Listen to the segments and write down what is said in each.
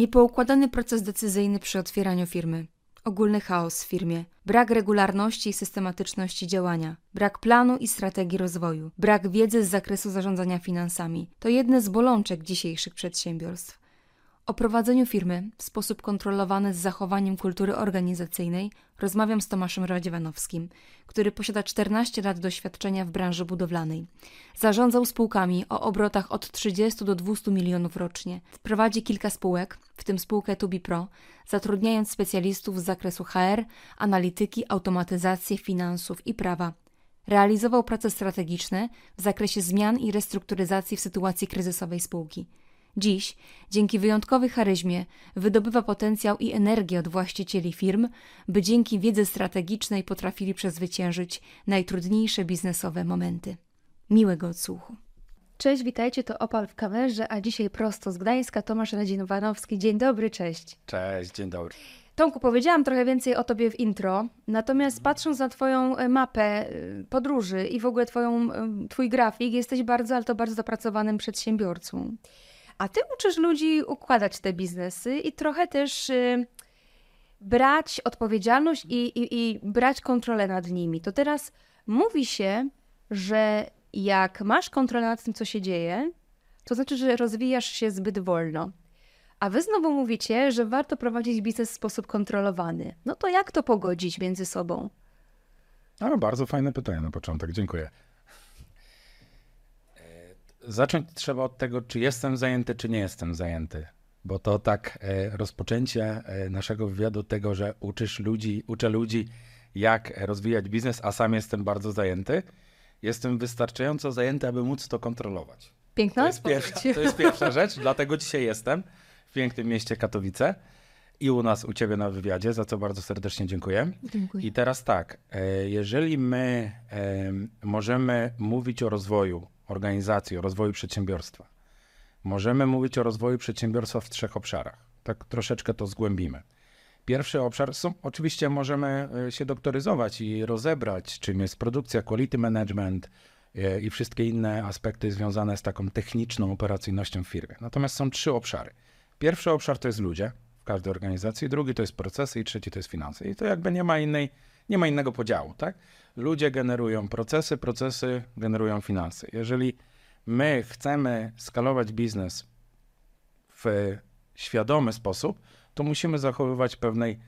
Niepoukładany proces decyzyjny przy otwieraniu firmy. Ogólny chaos w firmie, brak regularności i systematyczności działania, brak planu i strategii rozwoju, brak wiedzy z zakresu zarządzania finansami to jedne z bolączek dzisiejszych przedsiębiorstw. O prowadzeniu firmy w sposób kontrolowany z zachowaniem kultury organizacyjnej rozmawiam z Tomaszem Radziewanowskim, który posiada 14 lat doświadczenia w branży budowlanej. Zarządzał spółkami o obrotach od 30 do 200 milionów rocznie. Prowadzi kilka spółek, w tym spółkę Tubi Pro, zatrudniając specjalistów z zakresu HR, analityki, automatyzacji, finansów i prawa. Realizował prace strategiczne w zakresie zmian i restrukturyzacji w sytuacji kryzysowej spółki. Dziś, dzięki wyjątkowej charyzmie, wydobywa potencjał i energię od właścicieli firm, by dzięki wiedzy strategicznej potrafili przezwyciężyć najtrudniejsze biznesowe momenty. Miłego odsłuchu. Cześć, witajcie, to Opal w kamerze, a dzisiaj prosto z Gdańska Tomasz Radzinowanowski. Dzień dobry, cześć. Cześć, dzień dobry. Tomku, powiedziałam trochę więcej o tobie w intro, natomiast patrząc na twoją e, mapę e, podróży i w ogóle twoją, e, twój grafik, jesteś bardzo, ale to bardzo zapracowanym przedsiębiorcą. A ty uczysz ludzi układać te biznesy i trochę też y, brać odpowiedzialność i, i, i brać kontrolę nad nimi. To teraz mówi się, że jak masz kontrolę nad tym, co się dzieje, to znaczy, że rozwijasz się zbyt wolno. A wy znowu mówicie, że warto prowadzić biznes w sposób kontrolowany. No to jak to pogodzić między sobą? No, bardzo fajne pytanie na początek, dziękuję zacząć trzeba od tego, czy jestem zajęty, czy nie jestem zajęty. Bo to tak e, rozpoczęcie e, naszego wywiadu tego, że uczysz ludzi, uczę ludzi, jak rozwijać biznes, a sam jestem bardzo zajęty. Jestem wystarczająco zajęty, aby móc to kontrolować. Piękna to jest, pierwsza, to jest pierwsza rzecz, dlatego dzisiaj jestem w pięknym mieście Katowice i u nas, u Ciebie na wywiadzie, za co bardzo serdecznie dziękuję. Dziękuję. I teraz tak, e, jeżeli my możemy mówić o rozwoju, organizacji, o rozwoju przedsiębiorstwa. Możemy mówić o rozwoju przedsiębiorstwa w trzech obszarach. Tak troszeczkę to zgłębimy. Pierwszy obszar, są, oczywiście możemy e, się doktoryzować i rozebrać, czym jest produkcja, quality management e, i wszystkie inne aspekty związane z taką techniczną operacyjnością w firmie. Natomiast są trzy obszary. Pierwszy obszar to jest ludzie w każdej organizacji, drugi to jest procesy i trzeci to jest finanse. I to jakby nie ma innej, nie ma innego podziału, tak? Ludzie generują procesy, procesy generują finanse. Jeżeli my chcemy skalować biznes w świadomy sposób, to musimy zachowywać pewnej,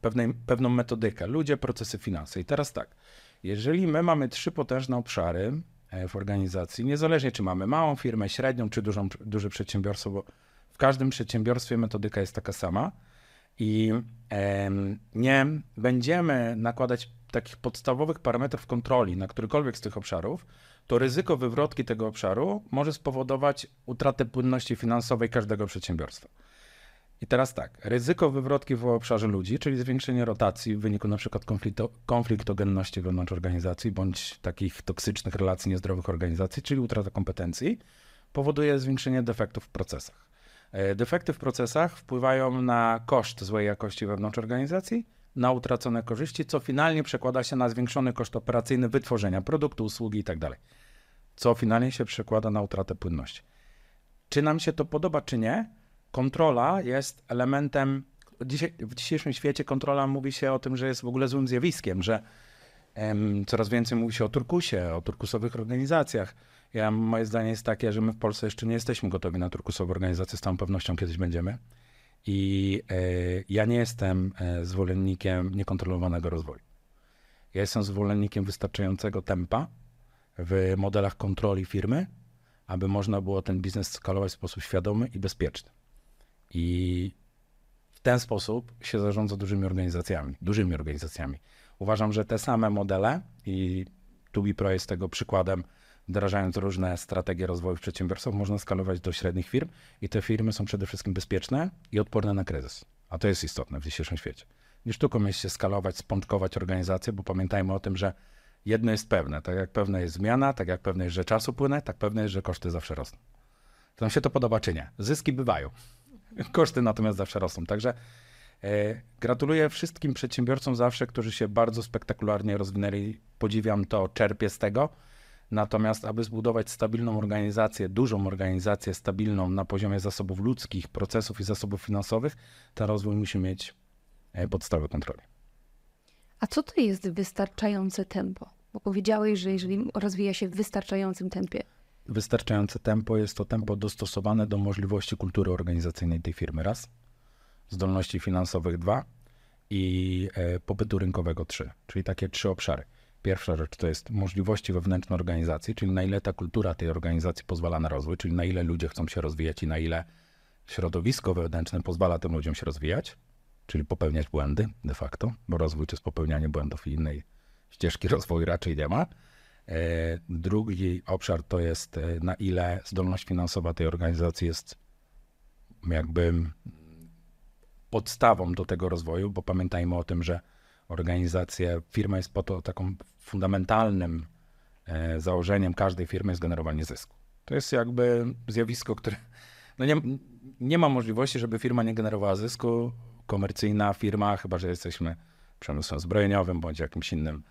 pewnej, pewną metodykę. Ludzie, procesy, finanse. I teraz tak, jeżeli my mamy trzy potężne obszary e, w organizacji, niezależnie czy mamy małą firmę, średnią czy dużą, duże przedsiębiorstwo, bo w każdym przedsiębiorstwie metodyka jest taka sama i nie będziemy nakładać takich podstawowych parametrów kontroli na którykolwiek z tych obszarów, to ryzyko wywrotki tego obszaru może spowodować utratę płynności finansowej każdego przedsiębiorstwa. I teraz tak, ryzyko wywrotki w obszarze ludzi, czyli zwiększenie rotacji w wyniku na przykład konflikto, konfliktogenności wewnątrz organizacji, bądź takich toksycznych relacji niezdrowych organizacji, czyli utrata kompetencji, powoduje zwiększenie defektów w procesach. E, defekty w procesach wpływają na koszt złej jakości wewnątrz organizacji, na utracone korzyści, co finalnie przekłada się na zwiększony koszt operacyjny wytworzenia produktu, usługi itd. Tak co finalnie się przekłada na utratę płynności. Czy nam się to podoba, czy nie, kontrola jest elementem. W dzisiejszym świecie kontrola mówi się o tym, że jest w ogóle złym zjawiskiem, że coraz więcej mówi się o turkusie, o turkusowych organizacjach. Ja, moje zdanie jest takie, że my w Polsce jeszcze nie jesteśmy gotowi na turkusowe organizacje, z całą pewnością kiedyś będziemy. I e, ja nie jestem e, zwolennikiem niekontrolowanego rozwoju. Ja jestem zwolennikiem wystarczającego tempa w modelach kontroli firmy, aby można było ten biznes skalować w sposób świadomy i bezpieczny. I w ten sposób się zarządza dużymi organizacjami, dużymi organizacjami. Uważam, że te same modele i TubiPro jest tego przykładem, wdrażając różne strategie rozwoju przedsiębiorstw, można skalować do średnich firm i te firmy są przede wszystkim bezpieczne i odporne na kryzys. A to jest istotne w dzisiejszym świecie. Nie sztuką jest się skalować, spączkować organizację, bo pamiętajmy o tym, że jedno jest pewne. Tak jak pewna jest zmiana, tak jak pewne jest, że czasu płynę, tak pewne jest, że koszty zawsze rosną. To nam się to podoba czy nie? Zyski bywają. Koszty natomiast zawsze rosną. Także e, gratuluję wszystkim przedsiębiorcom zawsze, którzy się bardzo spektakularnie rozwinęli. Podziwiam to, czerpię z tego. Natomiast, aby zbudować stabilną organizację, dużą organizację stabilną na poziomie zasobów ludzkich, procesów i zasobów finansowych, ten rozwój musi mieć e, podstawy kontroli. A co to jest wystarczające tempo? Bo powiedziałeś, że jeżeli rozwija się w wystarczającym tempie. Wystarczające tempo jest to tempo dostosowane do możliwości kultury organizacyjnej tej firmy, raz, zdolności finansowych, dwa i e, popytu rynkowego, trzy. Czyli takie trzy obszary. Pierwsza rzecz to jest możliwości wewnętrzne organizacji, czyli na ile ta kultura tej organizacji pozwala na rozwój, czyli na ile ludzie chcą się rozwijać i na ile środowisko wewnętrzne pozwala tym ludziom się rozwijać, czyli popełniać błędy de facto, bo rozwój to jest popełnianie błędów i innej ścieżki rozwoju raczej nie ma. E, drugi obszar to jest e, na ile zdolność finansowa tej organizacji jest jakby podstawą do tego rozwoju, bo pamiętajmy o tym, że organizacja, firma jest po to taką fundamentalnym e, założeniem każdej firmy jest generowanie zysku. To jest jakby zjawisko, które no nie, nie ma możliwości, żeby firma nie generowała zysku. Komercyjna firma, chyba że jesteśmy przemysłem zbrojeniowym bądź jakimś innym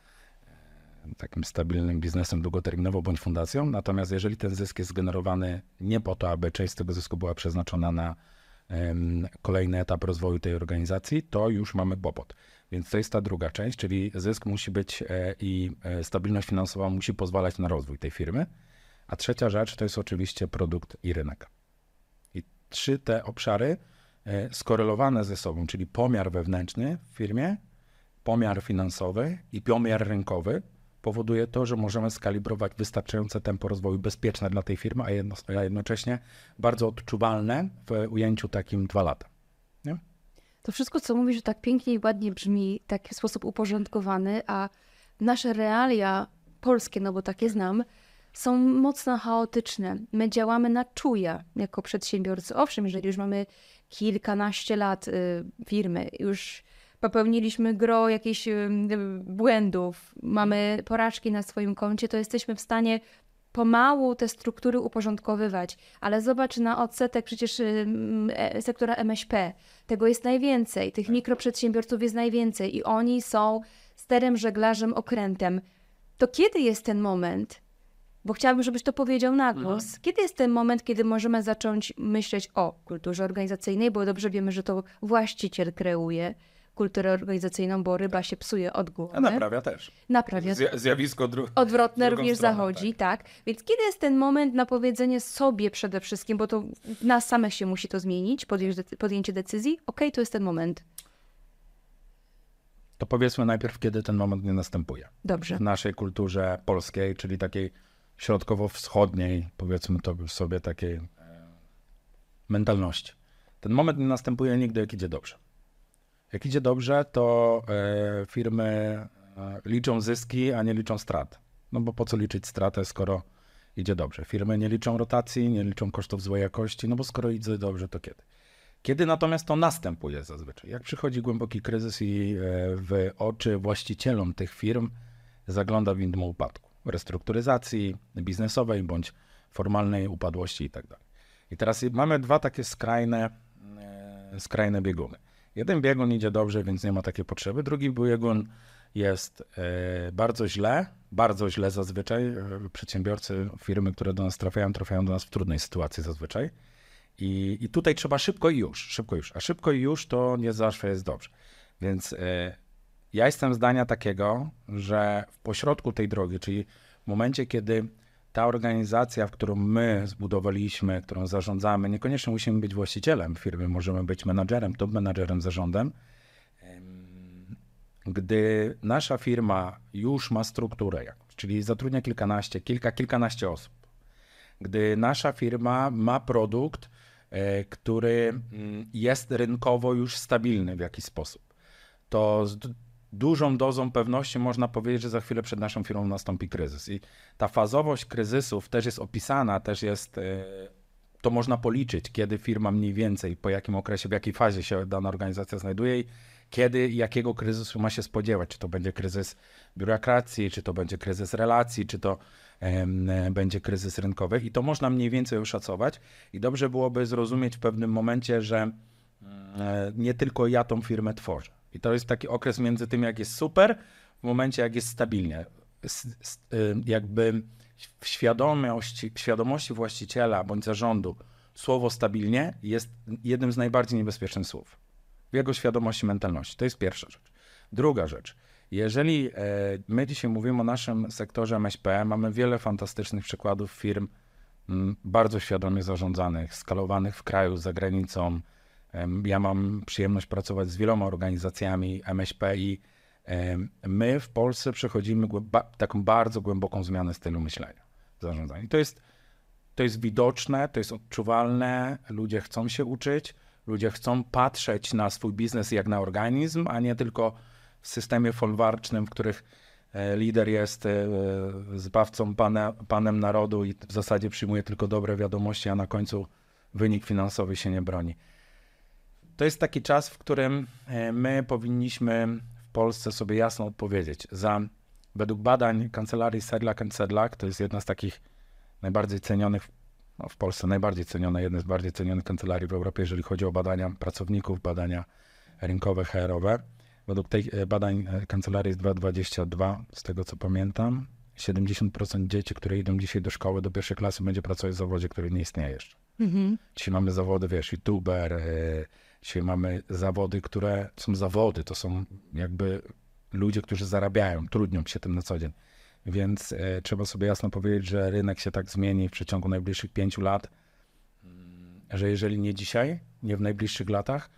e, takim stabilnym biznesem długoterminowo bądź fundacją. Natomiast jeżeli ten zysk jest zgenerowany nie po to, aby część z tego zysku była przeznaczona na kolejny etap rozwoju tej organizacji, to już mamy kłopot. Więc to jest ta druga część, czyli zysk musi być e, i e, stabilność finansowa musi pozwalać na rozwój tej firmy. A trzecia rzecz to jest oczywiście produkt i rynek. I trzy te obszary e, skorelowane ze sobą, czyli pomiar wewnętrzny w firmie, pomiar finansowy i pomiar rynkowy, powoduje to, że możemy skalibrować wystarczające tempo rozwoju bezpieczne dla tej firmy, a, jedno, a jednocześnie bardzo odczuwalne w ujęciu takim dwa lata. To wszystko, co mówisz, tak pięknie i ładnie brzmi, tak w sposób uporządkowany, a nasze realia polskie, no bo takie znam, są mocno chaotyczne. My działamy na czuje jako przedsiębiorcy. Owszem, jeżeli już mamy kilkanaście lat y, firmy, już popełniliśmy gro jakichś y, błędów, mamy porażki na swoim koncie, to jesteśmy w stanie pomału te struktury uporządkowywać, ale zobacz na odsetek przecież y, e, sektora MŚP. Tego jest najwięcej, tych mikroprzedsiębiorców jest najwięcej i oni są sterem, żeglarzem, okrętem. To kiedy jest ten moment, bo chciałabym, żebyś to powiedział na mhm. głos, mhm. kiedy jest ten moment, kiedy możemy zacząć myśleć o kulturze organizacyjnej, bo dobrze wiemy, że to właściciel kreuje, kulturę organizacyjną, bo ryba się psuje od góry. A naprawia też. Naprawia. Zja zjawisko dru odwrotne również stronę, zachodzi, tak. tak. Więc kiedy jest ten moment na powiedzenie sobie przede wszystkim, bo to nas samych się musi to zmienić, podjęcie decyzji, okej, okay, to jest ten moment. To powiedzmy najpierw, kiedy ten moment nie następuje. Dobrze. W naszej kulturze polskiej, czyli takiej środkowo-wschodniej, powiedzmy to sobie takiej e, mentalności. Ten moment nie następuje nigdy, jak idzie dobrze. Jak idzie dobrze, to e, firmy e, liczą zyski, a nie liczą strat. No bo po co liczyć stratę, skoro idzie dobrze? Firmy nie liczą rotacji, nie liczą kosztów złej jakości, no bo skoro idzie dobrze, to kiedy? Kiedy natomiast to następuje zazwyczaj? Jak przychodzi głęboki kryzys i e, w oczy właścicielom tych firm zagląda widmo upadku, restrukturyzacji biznesowej bądź formalnej upadłości i tak. I teraz mamy dwa takie skrajne, skrajne bieguny. Jeden biegun idzie dobrze, więc nie ma takiej potrzeby. Drugi biegun jest e, bardzo źle, bardzo źle zazwyczaj. E, przedsiębiorcy, firmy, które do nas trafiają, trafiają do nas w trudnej sytuacji zazwyczaj. I, I tutaj trzeba szybko i już, szybko już. A szybko i już to nie zawsze jest dobrze. Więc e, ja jestem zdania takiego, że w pośrodku tej drogi, czyli w momencie, kiedy ta organizacja, w którą my zbudowaliśmy, którą zarządzamy, niekoniecznie musimy być właścicielem firmy, możemy być menadżerem, top menadżerem, zarządem. Gdy nasza firma już ma strukturę, czyli zatrudnia kilkanaście, kilka, kilkanaście osób, gdy nasza firma ma produkt, e, który mm, jest rynkowo już stabilny w jakiś sposób, to dużą dozą pewności można powiedzieć, że za chwilę przed naszą firmą nastąpi kryzys. I ta fazowość kryzysów też jest opisana, też jest, e, to można policzyć, kiedy firma mniej więcej, po jakim okresie, w jakiej fazie się dana organizacja znajduje i kiedy jakiego kryzysu ma się spodziewać. Czy to będzie kryzys biurokracji, czy to będzie kryzys relacji, czy to będzie kryzys rynkowy. I to można mniej więcej oszacować. I dobrze byłoby zrozumieć w pewnym momencie, że mm, e, nie tylko ja tą firmę tworzę i to jest taki okres między tym, jak jest super, w momencie, jak jest stabilnie. Y, jakby w świadomości, świadomości właściciela bądź zarządu słowo stabilnie jest jednym z najbardziej niebezpiecznych słów. W jego świadomości, mentalności. To jest pierwsza rzecz. Druga rzecz. Jeżeli e, my dzisiaj mówimy o naszym sektorze MŚP, mamy wiele fantastycznych przykładów firm bardzo świadomie zarządzanych, skalowanych w kraju, za granicą. Ja mam przyjemność pracować z wieloma organizacjami MŚP i my w Polsce przechodzimy taką bardzo głęboką zmianę stylu myślenia, zarządzania. I to jest, to jest widoczne, to jest odczuwalne, ludzie chcą się uczyć, ludzie chcą patrzeć na swój biznes jak na organizm, a nie tylko w systemie folwarcznym, w których e, lider jest e, zbawcą pana, panem narodu i w zasadzie przyjmuje tylko dobre wiadomości, a na końcu wynik finansowy się nie broni. To jest taki czas, w którym e, my powinniśmy w Polsce sobie jasno odpowiedzieć. Za, według badań kancelarii Sedlak Sedlak, to jest jedna z takich najbardziej cenionych, no w Polsce najbardziej ceniona, jedna z bardziej cenionych kancelarii w Europie, jeżeli chodzi o badania pracowników, badania rynkowe, HR-owe. Według tej e, badań e, kancelarii jest 2,22, z tego co pamiętam. 70% dzieci, które idą dzisiaj do szkoły, do pierwszej klasy, będzie pracować w zawodzie, który nie istnieje jeszcze. Mhm. Dzisiaj mamy zawody, wiesz, youtuber, dzisiaj mamy zawody, które są zawody, to są jakby ludzie, którzy zarabiają, trudnią się tym na co dzień. Więc e, trzeba sobie jasno powiedzieć, że rynek się tak zmieni w przeciągu najbliższych pięciu lat, że jeżeli nie dzisiaj, nie w najbliższych latach,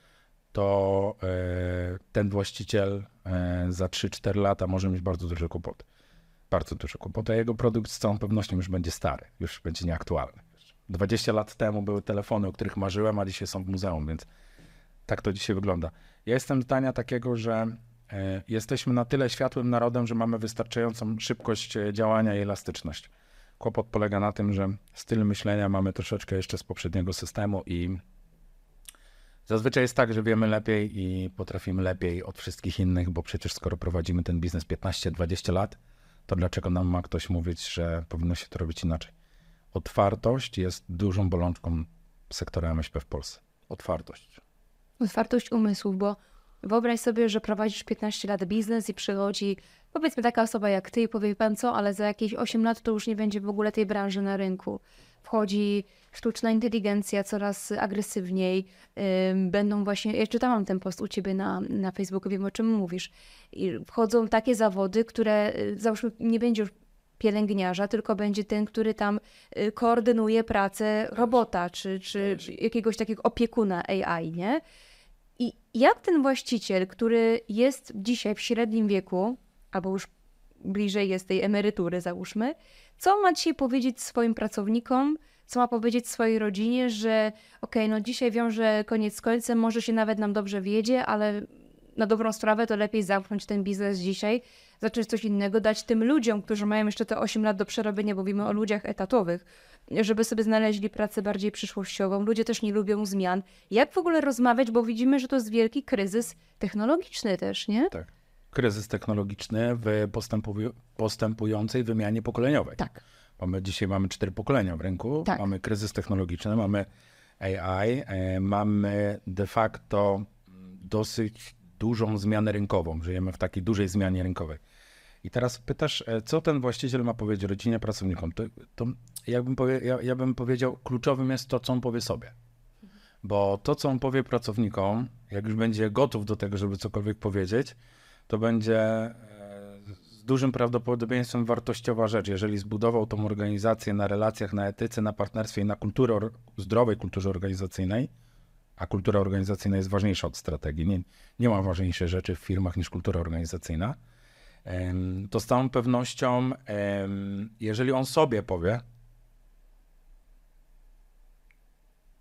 to e, ten właściciel e, za 3-4 lata może mieć bardzo duże kłopoty. Bardzo duże kłopoty, a jego produkt z całą pewnością już będzie stary, już będzie nieaktualny. 20 lat temu były telefony, o których marzyłem, a dzisiaj są w muzeum, więc tak to dzisiaj wygląda. Ja jestem zdania takiego, że e, jesteśmy na tyle światłym narodem, że mamy wystarczającą szybkość e, działania i elastyczność. Kłopot polega na tym, że styl myślenia mamy troszeczkę jeszcze z poprzedniego systemu i zazwyczaj jest tak, że wiemy lepiej i potrafimy lepiej od wszystkich innych, bo przecież skoro prowadzimy ten biznes 15-20 lat, to dlaczego nam ma ktoś mówić, że powinno się to robić inaczej? Otwartość jest dużą bolączką sektora MŚP w Polsce. Otwartość. Otwartość umysłów, bo wyobraź sobie, że prowadzisz 15 lat biznes i przychodzi powiedzmy taka osoba jak ty i powie "Wie pan co, ale za jakieś 8 lat to już nie będzie w ogóle tej branży na rynku. Wchodzi sztuczna inteligencja coraz agresywniej. Będą właśnie, ja czytałam ten post u ciebie na, na Facebooku, wiem o czym mówisz. I wchodzą takie zawody, które y, załóżmy nie będzie już pielęgniarza, tylko będzie ten, który tam y, koordynuje pracę robota, czy, czy jakiegoś takiego opiekuna AI, nie? Jak ten właściciel, który jest dzisiaj w średnim wieku, albo już bliżej jest tej emerytury, załóżmy, co ma dzisiaj powiedzieć swoim pracownikom, co ma powiedzieć swojej rodzinie, że okej, no dzisiaj wiąże koniec z końcem, może się nawet nam dobrze wiedzie, ale na dobrą sprawę to lepiej zamknąć ten biznes dzisiaj, zacząć coś innego, dać tym ludziom, którzy mają jeszcze te 8 lat do przerobienia, bo mówimy o ludziach etatowych, żeby sobie znaleźli pracę bardziej przyszłościową. Ludzie też nie lubią zmian. Jak w ogóle rozmawiać, bo widzimy, że to jest wielki kryzys technologiczny też, nie? Tak. Kryzys technologiczny w postępuj- postępującej wymianie pokoleniowej. Tak. Mamy, dzisiaj mamy cztery pokolenia w rynku. Tak. Mamy kryzys technologiczny, mamy AI, e, mamy de facto dosyć dużą zmianę rynkową. Żyjemy w takiej dużej zmianie rynkowej. I teraz pytasz, e, co ten właściciel ma powiedzieć rodzinie, pracownikom? To, to ja, bym powie, ja, ja bym powiedział, kluczowym jest to, co on powie sobie. Bo to, co on powie pracownikom, jak już będzie gotów do tego, żeby cokolwiek powiedzieć, to będzie e, z dużym prawdopodobieństwem wartościowa rzecz. Jeżeli zbudował tą organizację na relacjach, na etyce, na partnerstwie i na kulturze, zdrowej kulturze organizacyjnej, a kultura organizacyjna jest ważniejsza od strategii. Nie, nie ma ważniejszej rzeczy w firmach niż kultura organizacyjna. To z całą pewnością, jeżeli on sobie powie,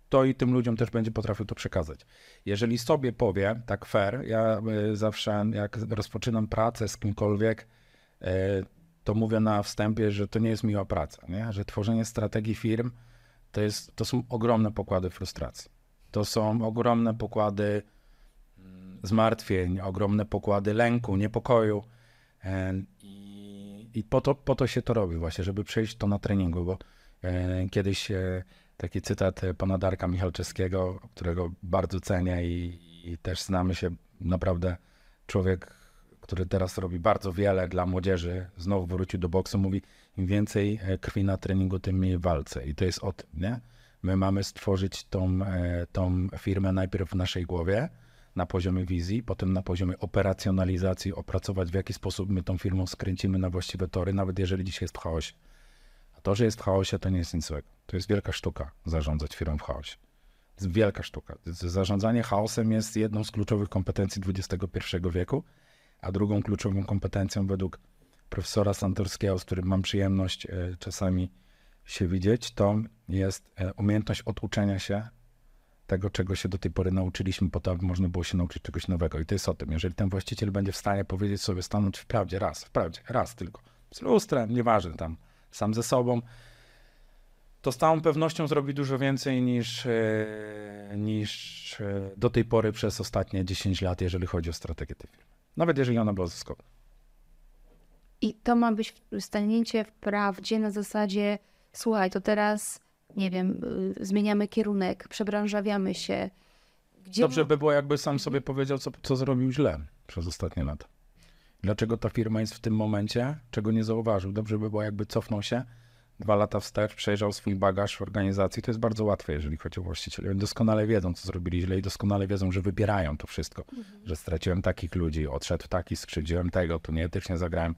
to i tym ludziom też będzie potrafił to przekazać. Jeżeli sobie powie, tak fair, ja y, zawsze jak rozpoczynam pracę z kimkolwiek, y, to mówię na wstępie, że to nie jest miła praca, nie? że tworzenie strategii firm to, jest, to są ogromne pokłady frustracji. To są ogromne pokłady mm, zmartwień, ogromne pokłady lęku, niepokoju. I, po, to, po to się to robi właśnie, żeby przejść to na treningu, bo kiedyś e, taki cytat e, pana Darka Michalczewskiego, którego bardzo cenię i, i też znamy się naprawdę człowiek, który teraz robi bardzo wiele dla młodzieży, znowu wrócił do boksu, mówi, Im więcej e, krwi na treningu, tym mniej walce. I to jest o tym, nie? My mamy stworzyć tą, tą firmę najpierw w naszej głowie, na poziomie wizji, potem na poziomie operacjonalizacji, opracować w jaki sposób my tą firmą skręcimy na właściwe tory, nawet jeżeli dzisiaj jest w chaosie. A to, że jest w chaosie, to nie jest nic złego. To jest wielka sztuka zarządzać firmą w chaosie. To jest wielka sztuka. Zarządzanie chaosem jest jedną z kluczowych kompetencji XXI wieku, a drugą kluczową kompetencją według profesora Santorskiego, z którym mam przyjemność e, czasami się widzieć, to jest e, umiejętność oduczenia się tego, czego się do tej pory nauczyliśmy, po to, aby można było się nauczyć czegoś nowego. I to jest o tym, jeżeli ten właściciel będzie w stanie powiedzieć sobie, stanąć w prawdzie raz, w prawdzie, raz tylko, z lustrem, nieważne tam, sam ze sobą, to z całą pewnością zrobi dużo więcej niż, e, niż e, do tej pory przez ostatnie 10 lat, jeżeli chodzi o strategię tej firmy. Nawet jeżeli ona była zyskowa. I to ma być stanięcie w prawdzie na zasadzie, słuchaj, to teraz, nie wiem, y, zmieniamy kierunek, przebranżawiamy się. Gdzie Dobrze by było, jakby sam sobie powiedział, co, co zrobił źle przez ostatnie lata. Dlaczego ta firma jest w tym momencie, czego nie zauważył. Dobrze by było, jakby cofnął się dwa lata wstecz, przejrzał swój bagaż w organizacji. To jest bardzo łatwe, jeżeli chodzi o właścicieli. Oni doskonale wiedzą, co zrobili źle i doskonale wiedzą, że wybierają to wszystko. Że straciłem takich ludzi, odszedł taki, skrzywdziłem tego, tu nieetycznie zagrałem.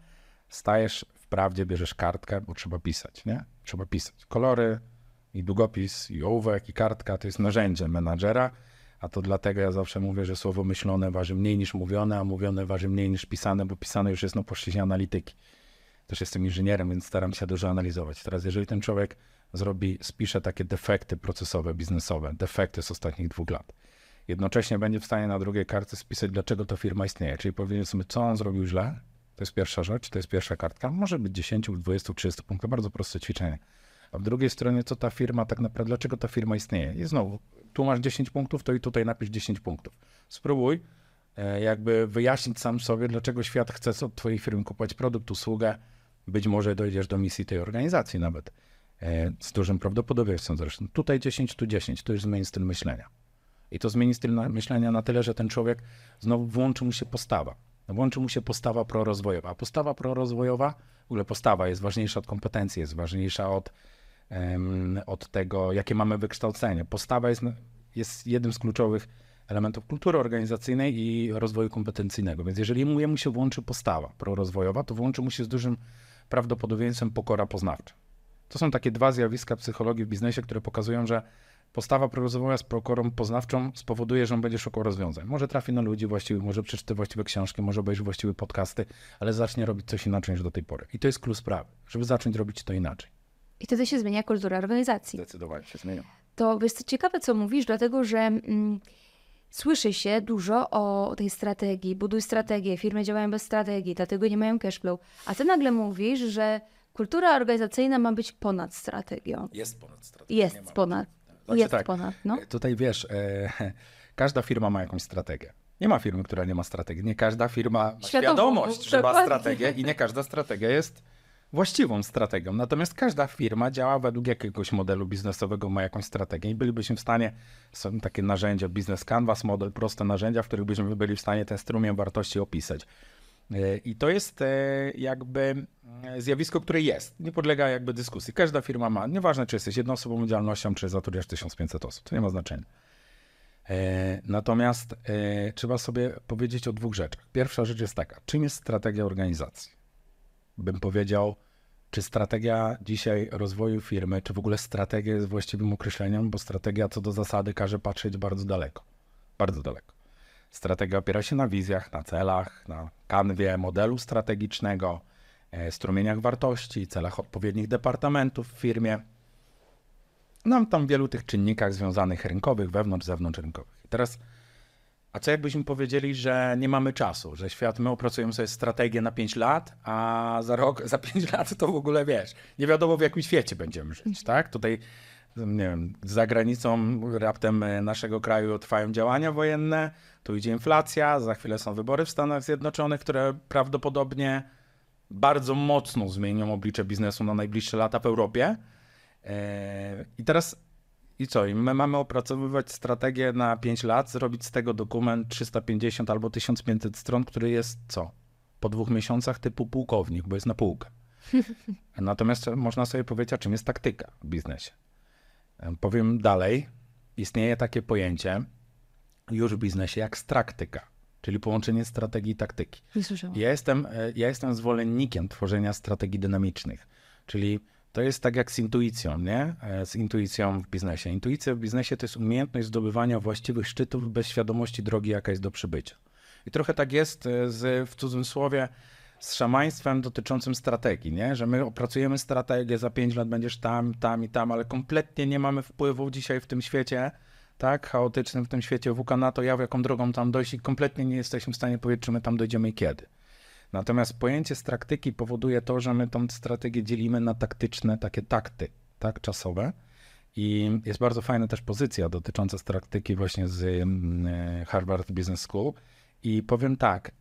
Stajesz w prawdzie, bierzesz kartkę, bo trzeba pisać, nie? Trzeba pisać. Kolory i długopis, i ołówek, i kartka to jest narzędzie menadżera, a to dlatego ja zawsze mówię, że słowo myślone waży mniej niż mówione, a mówione waży mniej niż pisane, bo pisane już jest na płaszczyźnie analityki. Też jestem inżynierem, więc staram się dużo analizować. Teraz, jeżeli ten człowiek zrobi, spisze takie defekty procesowe, biznesowe, defekty z ostatnich dwóch lat, jednocześnie będzie w stanie na drugiej kartce spisać, dlaczego ta firma istnieje, czyli sobie, co on zrobił źle, to jest pierwsza rzecz, to jest pierwsza kartka. Może być 10, 20, 30 punktów, bardzo proste ćwiczenie. A w drugiej stronie, co ta firma tak naprawdę, dlaczego ta firma istnieje? I znowu, tu masz 10 punktów, to i tutaj napisz 10 punktów. Spróbuj e, jakby wyjaśnić sam sobie, dlaczego świat chce od twojej firmy kupować produkt, usługę. Być może dojdziesz do misji tej organizacji nawet. E, z dużym prawdopodobieństwem zresztą. Tutaj 10, tu 10, to już zmieni styl myślenia. I to zmieni styl myślenia na tyle, że ten człowiek znowu włączy mu się postawa. Włączy mu się postawa prorozwojowa. A postawa prorozwojowa, w ogóle postawa jest ważniejsza od kompetencji, jest ważniejsza od, od tego, jakie mamy wykształcenie. Postawa jest, jest jednym z kluczowych elementów kultury organizacyjnej i rozwoju kompetencyjnego. Więc jeżeli mu się włączy postawa prorozwojowa, to włączy mu się z dużym prawdopodobieństwem pokora poznawcza. To są takie dwa zjawiska psychologii w biznesie, które pokazują, że postawa prorozwojowa z prokurą poznawczą spowoduje, że on będzie szukał rozwiązań. Może trafi na ludzi właściwych, może przeczyta właściwe książki, może obejrzy właściwe podcasty, ale zacznie robić coś inaczej niż do tej pory. I to jest klucz sprawy, żeby zacząć robić to inaczej. I wtedy się zmienia kultura organizacji. Zdecydowanie się zmienia. To jest ciekawe, co mówisz, dlatego że mm, słyszy się dużo o tej strategii, buduj strategię, firmy działają bez strategii, dlatego nie mają cashflow. A ty nagle mówisz, że kultura organizacyjna ma być ponad strategią. Jest ponad strategią. Jest ponad. Znaczy jest tak, ponad, no. Tutaj wiesz, e, każda firma ma jakąś strategię. Nie ma firmy, która nie ma strategii. Nie każda firma ma Świadomą, świadomość, że ma strategię i nie każda strategia jest właściwą strategią. Natomiast każda firma działa według jakiegoś modelu biznesowego, ma jakąś strategię i bylibyśmy w stanie, są takie narzędzia, Business Canvas model, proste narzędzia, w których byśmy byli w stanie ten strumień wartości opisać. E, I to jest e, jakby e, zjawisko, które jest. Nie podlega jakby dyskusji. Każda firma ma, nieważne czy jesteś jednoosobową działalnością, czy zatrudniasz 1500 osób, to nie ma znaczenia. Natomiast trzeba sobie powiedzieć o dwóch rzeczach. Pierwsza rzecz jest taka, czym jest strategia organizacji? Bym powiedział, czy strategia dzisiaj rozwoju firmy, czy w ogóle strategia jest właściwym określeniem, bo strategia co do zasady każe patrzeć bardzo daleko. Bardzo daleko. Strategia opiera się na wizjach, na celach, na kanwie modelu strategicznego, e, strumieniach wartości, celach odpowiednich departamentów w firmie. Nam tam wielu tych czynnikach związanych rynkowych, wewnątrz, zewnątrz rynkowych. Teraz, a co jakbyśmy powiedzieli, że nie mamy czasu, że świat, my opracujemy sobie strategię na 5 lat, a za rok, za 5 lat to w ogóle wiesz, nie wiadomo w jakim świecie będziemy żyć, tak? Tutaj nie wiem, za granicą raptem e, naszego kraju trwają działania wojenne, tu idzie inflacja, za chwilę są wybory w Stanach Zjednoczonych, które prawdopodobnie bardzo mocno zmienią oblicze biznesu na najbliższe lata w Europie. E, I teraz i co? I my mamy opracowywać strategię na 5 lat, zrobić z tego dokument 350 albo 1500 stron, który jest co? Po dwóch miesiącach typu pułkownik, bo jest na półkę. Natomiast można sobie powiedzieć, a czym jest taktyka w biznesie. Powiem dalej, istnieje takie pojęcie już w biznesie jak straktyka, czyli połączenie strategii i taktyki. Nie słyszałam. Ja jestem, e, ja jestem zwolennikiem tworzenia strategii dynamicznych, czyli to jest tak jak z intuicją, nie? E, z intuicją w biznesie. Intuicja w biznesie to jest umiejętność zdobywania właściwych szczytów bez świadomości drogi, jaka jest do przybycia. I trochę tak jest e, z, w cudzysłowie z szamaństwem dotyczącym strategii, nie? że my opracujemy strategię, za pięć lat będziesz tam, tam i tam, ale kompletnie nie mamy wpływu dzisiaj w tym świecie, tak, chaotycznym, w tym świecie WK na to, ja jaką drogą tam dojść i kompletnie nie jesteśmy w stanie powiedzieć, czy my tam dojdziemy i kiedy. Natomiast pojęcie straktyki powoduje to, że my tą strategię dzielimy na taktyczne, takie takty, tak, czasowe. I jest bardzo fajna też pozycja dotycząca straktyki właśnie z e, Harvard Business School. I powiem tak,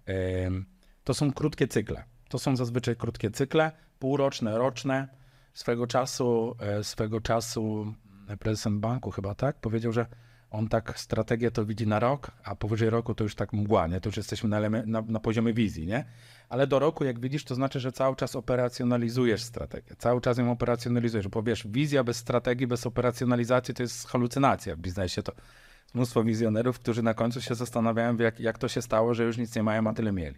to są krótkie cykle. To są zazwyczaj krótkie cykle, półroczne, roczne. Swego czasu, e, swego czasu prezesem banku chyba tak powiedział, że on tak strategię to widzi na rok, a powyżej roku to już tak mgła, nie? To już jesteśmy na, na, na, poziomie wizji, nie? Ale do roku, jak widzisz, to znaczy, że cały czas operacjonalizujesz strategię. Cały czas ją operacjonalizujesz, bo wiesz, wizja bez strategii, bez operacjonalizacji to jest halucynacja w biznesie. To mnóstwo wizjonerów, którzy na końcu się zastanawiają, jak, jak to się stało, że już nic nie mają, a tyle mieli.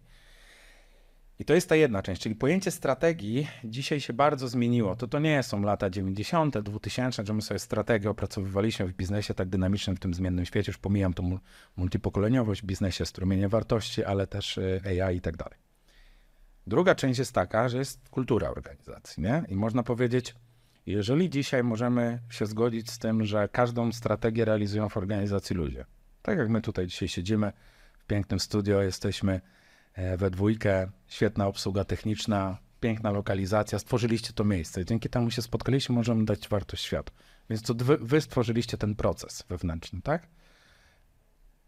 I to jest ta jedna część, czyli pojęcie strategii dzisiaj się bardzo zmieniło. To to nie są lata 90., 2000, że my sobie strategię opracowywaliśmy w biznesie tak dynamicznym, w tym zmiennym świecie. Już pomijam tą multipokoleniowość w biznesie, strumienie wartości, ale też y, AI i tak dalej. Druga część jest taka, że jest kultura organizacji, nie? I można powiedzieć, jeżeli dzisiaj możemy się zgodzić z tym, że każdą strategię realizują w organizacji ludzie, tak jak my tutaj dzisiaj siedzimy w pięknym studio, jesteśmy e, we dwójkę, świetna obsługa techniczna, piękna lokalizacja, stworzyliście to miejsce. Dzięki temu się spotkaliśmy, możemy dać wartość światu. Więc to wy, wy stworzyliście ten proces wewnętrzny, tak?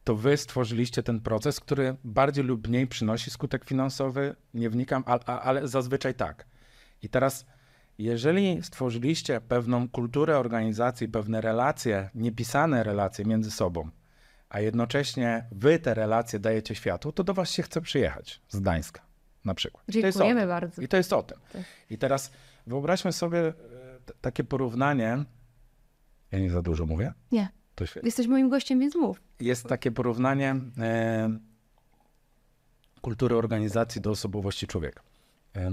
To wy stworzyliście ten proces, który bardziej lub mniej przynosi skutek finansowy, nie wnikam, ale, ale zazwyczaj tak. I teraz jeżeli stworzyliście pewną kulturę organizacji, pewne relacje, niepisane relacje między sobą, a jednocześnie wy te relacje dajecie światu, to do was się chce przyjechać z Gdańska na przykład. Dziękujemy bardzo. I to jest o tym. Tak. I teraz wyobraźmy sobie e, takie porównanie. Ja nie za dużo mówię? Nie. To świetnie. Jesteś moim gościem, więc mów. Jest takie porównanie e, kultury organizacji do osobowości człowieka. E,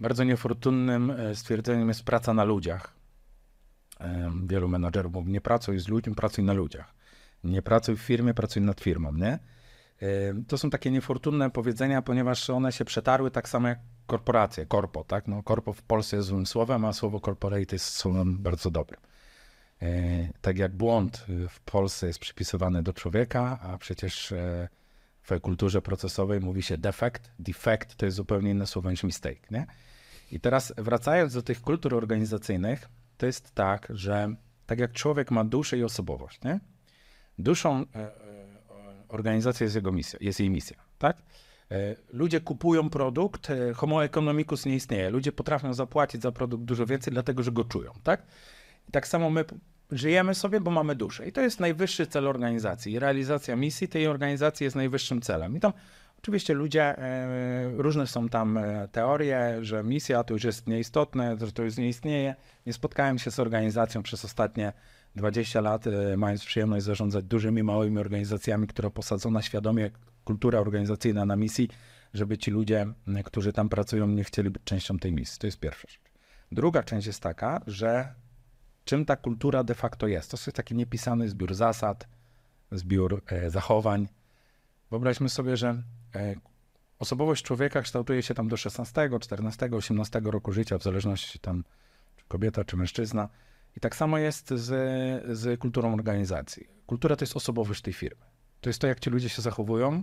bardzo niefortunnym e, stwierdzeniem jest praca na ludziach. Wielu menadżerów mówi, nie pracuj z ludźmi, pracuj na ludziach. Nie pracuj w firmie, pracuj nad firmą, nie? To są takie niefortunne powiedzenia, ponieważ one się przetarły tak samo jak korporacje, korpo, tak? No, korpo w Polsce jest złym słowem, a słowo corporate jest słowem bardzo dobrym. E, tak jak błąd w Polsce jest przypisywany do człowieka, a przecież e, w kulturze procesowej mówi się defekt, defect to jest zupełnie inne słowo niż mistake, nie? I teraz wracając do tych kultur organizacyjnych, to jest tak, że tak jak człowiek ma duszę i osobowość, nie? Duszą e, e, organizacji jest jego misja, jest jej misja, tak? E, ludzie kupują produkt, homo economicus nie istnieje. Ludzie potrafią zapłacić za produkt dużo więcej, dlatego że go czują, tak? I tak samo my żyjemy sobie, bo mamy duszę. I to jest najwyższy cel organizacji. I realizacja misji tej organizacji jest najwyższym celem. I tam Oczywiście ludzie, e, różne są tam e, teorie, że misja to już jest nieistotne, że to już nie istnieje. Nie spotkałem się z organizacją przez ostatnie 20 lat, e, mając przyjemność zarządzać dużymi, małymi organizacjami, które posadzona świadomie kultura organizacyjna na misji, żeby ci ludzie, którzy tam pracują, nie chcieli być częścią tej misji. To jest pierwsza rzecz. Druga część jest taka, że czym ta kultura de facto jest? To jest taki niepisany zbiór zasad, zbiór zachowań. Wyobraźmy sobie, że E, osobowość człowieka kształtuje się tam do 16, 14, 18 roku życia, w zależności tam czy kobieta, czy mężczyzna. I tak samo jest z, z kulturą organizacji. Kultura to jest osobowość tej firmy. To jest to, jak ci ludzie się zachowują,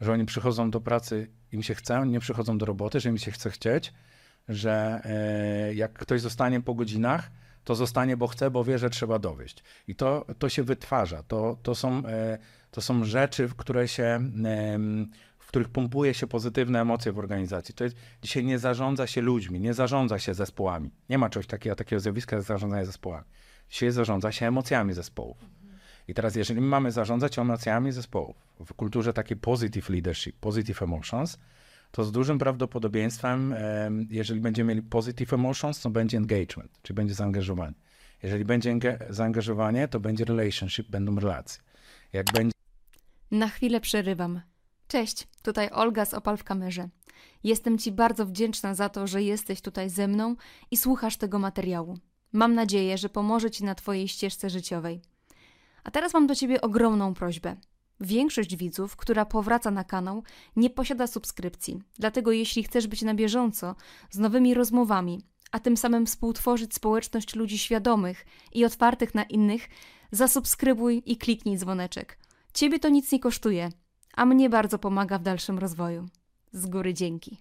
że oni przychodzą do pracy, im się chce, nie przychodzą do roboty, że im się chce chcieć, że e, jak ktoś zostanie po godzinach, to zostanie, bo chce, bo wie, że trzeba dowieść. I to, to się wytwarza. To, to, są, e, to są rzeczy, które się których pompuje się pozytywne emocje w organizacji. To jest, dzisiaj nie zarządza się ludźmi, nie zarządza się zespołami. Nie ma czegoś takiego, takiego zjawiska jak zarządzanie zespołami. Dzisiaj zarządza się emocjami zespołów. I teraz, jeżeli mamy zarządzać emocjami zespołów w kulturze takiej positive leadership, positive emotions, to z dużym prawdopodobieństwem, em, jeżeli będziemy mieli positive emotions, to będzie engagement, czyli będzie zaangażowanie. Jeżeli będzie zaangażowanie, to będzie relationship, będą relacje. Jak będzie Na chwilę przerywam. Cześć, tutaj Olga z Opal w kamerze. Jestem Ci bardzo wdzięczna za to, że jesteś tutaj ze mną i słuchasz tego materiału. Mam nadzieję, że pomoże Ci na Twojej ścieżce życiowej. A teraz mam do Ciebie ogromną prośbę. Większość widzów, która powraca na kanał, nie posiada subskrypcji. Dlatego jeśli chcesz być na bieżąco z nowymi rozmowami, a tym samym współtworzyć społeczność ludzi świadomych i otwartych na innych, zasubskrybuj i kliknij dzwoneczek. Ciebie to nic nie kosztuje, a mnie bardzo pomaga w dalszym rozwoju. Z góry dzięki.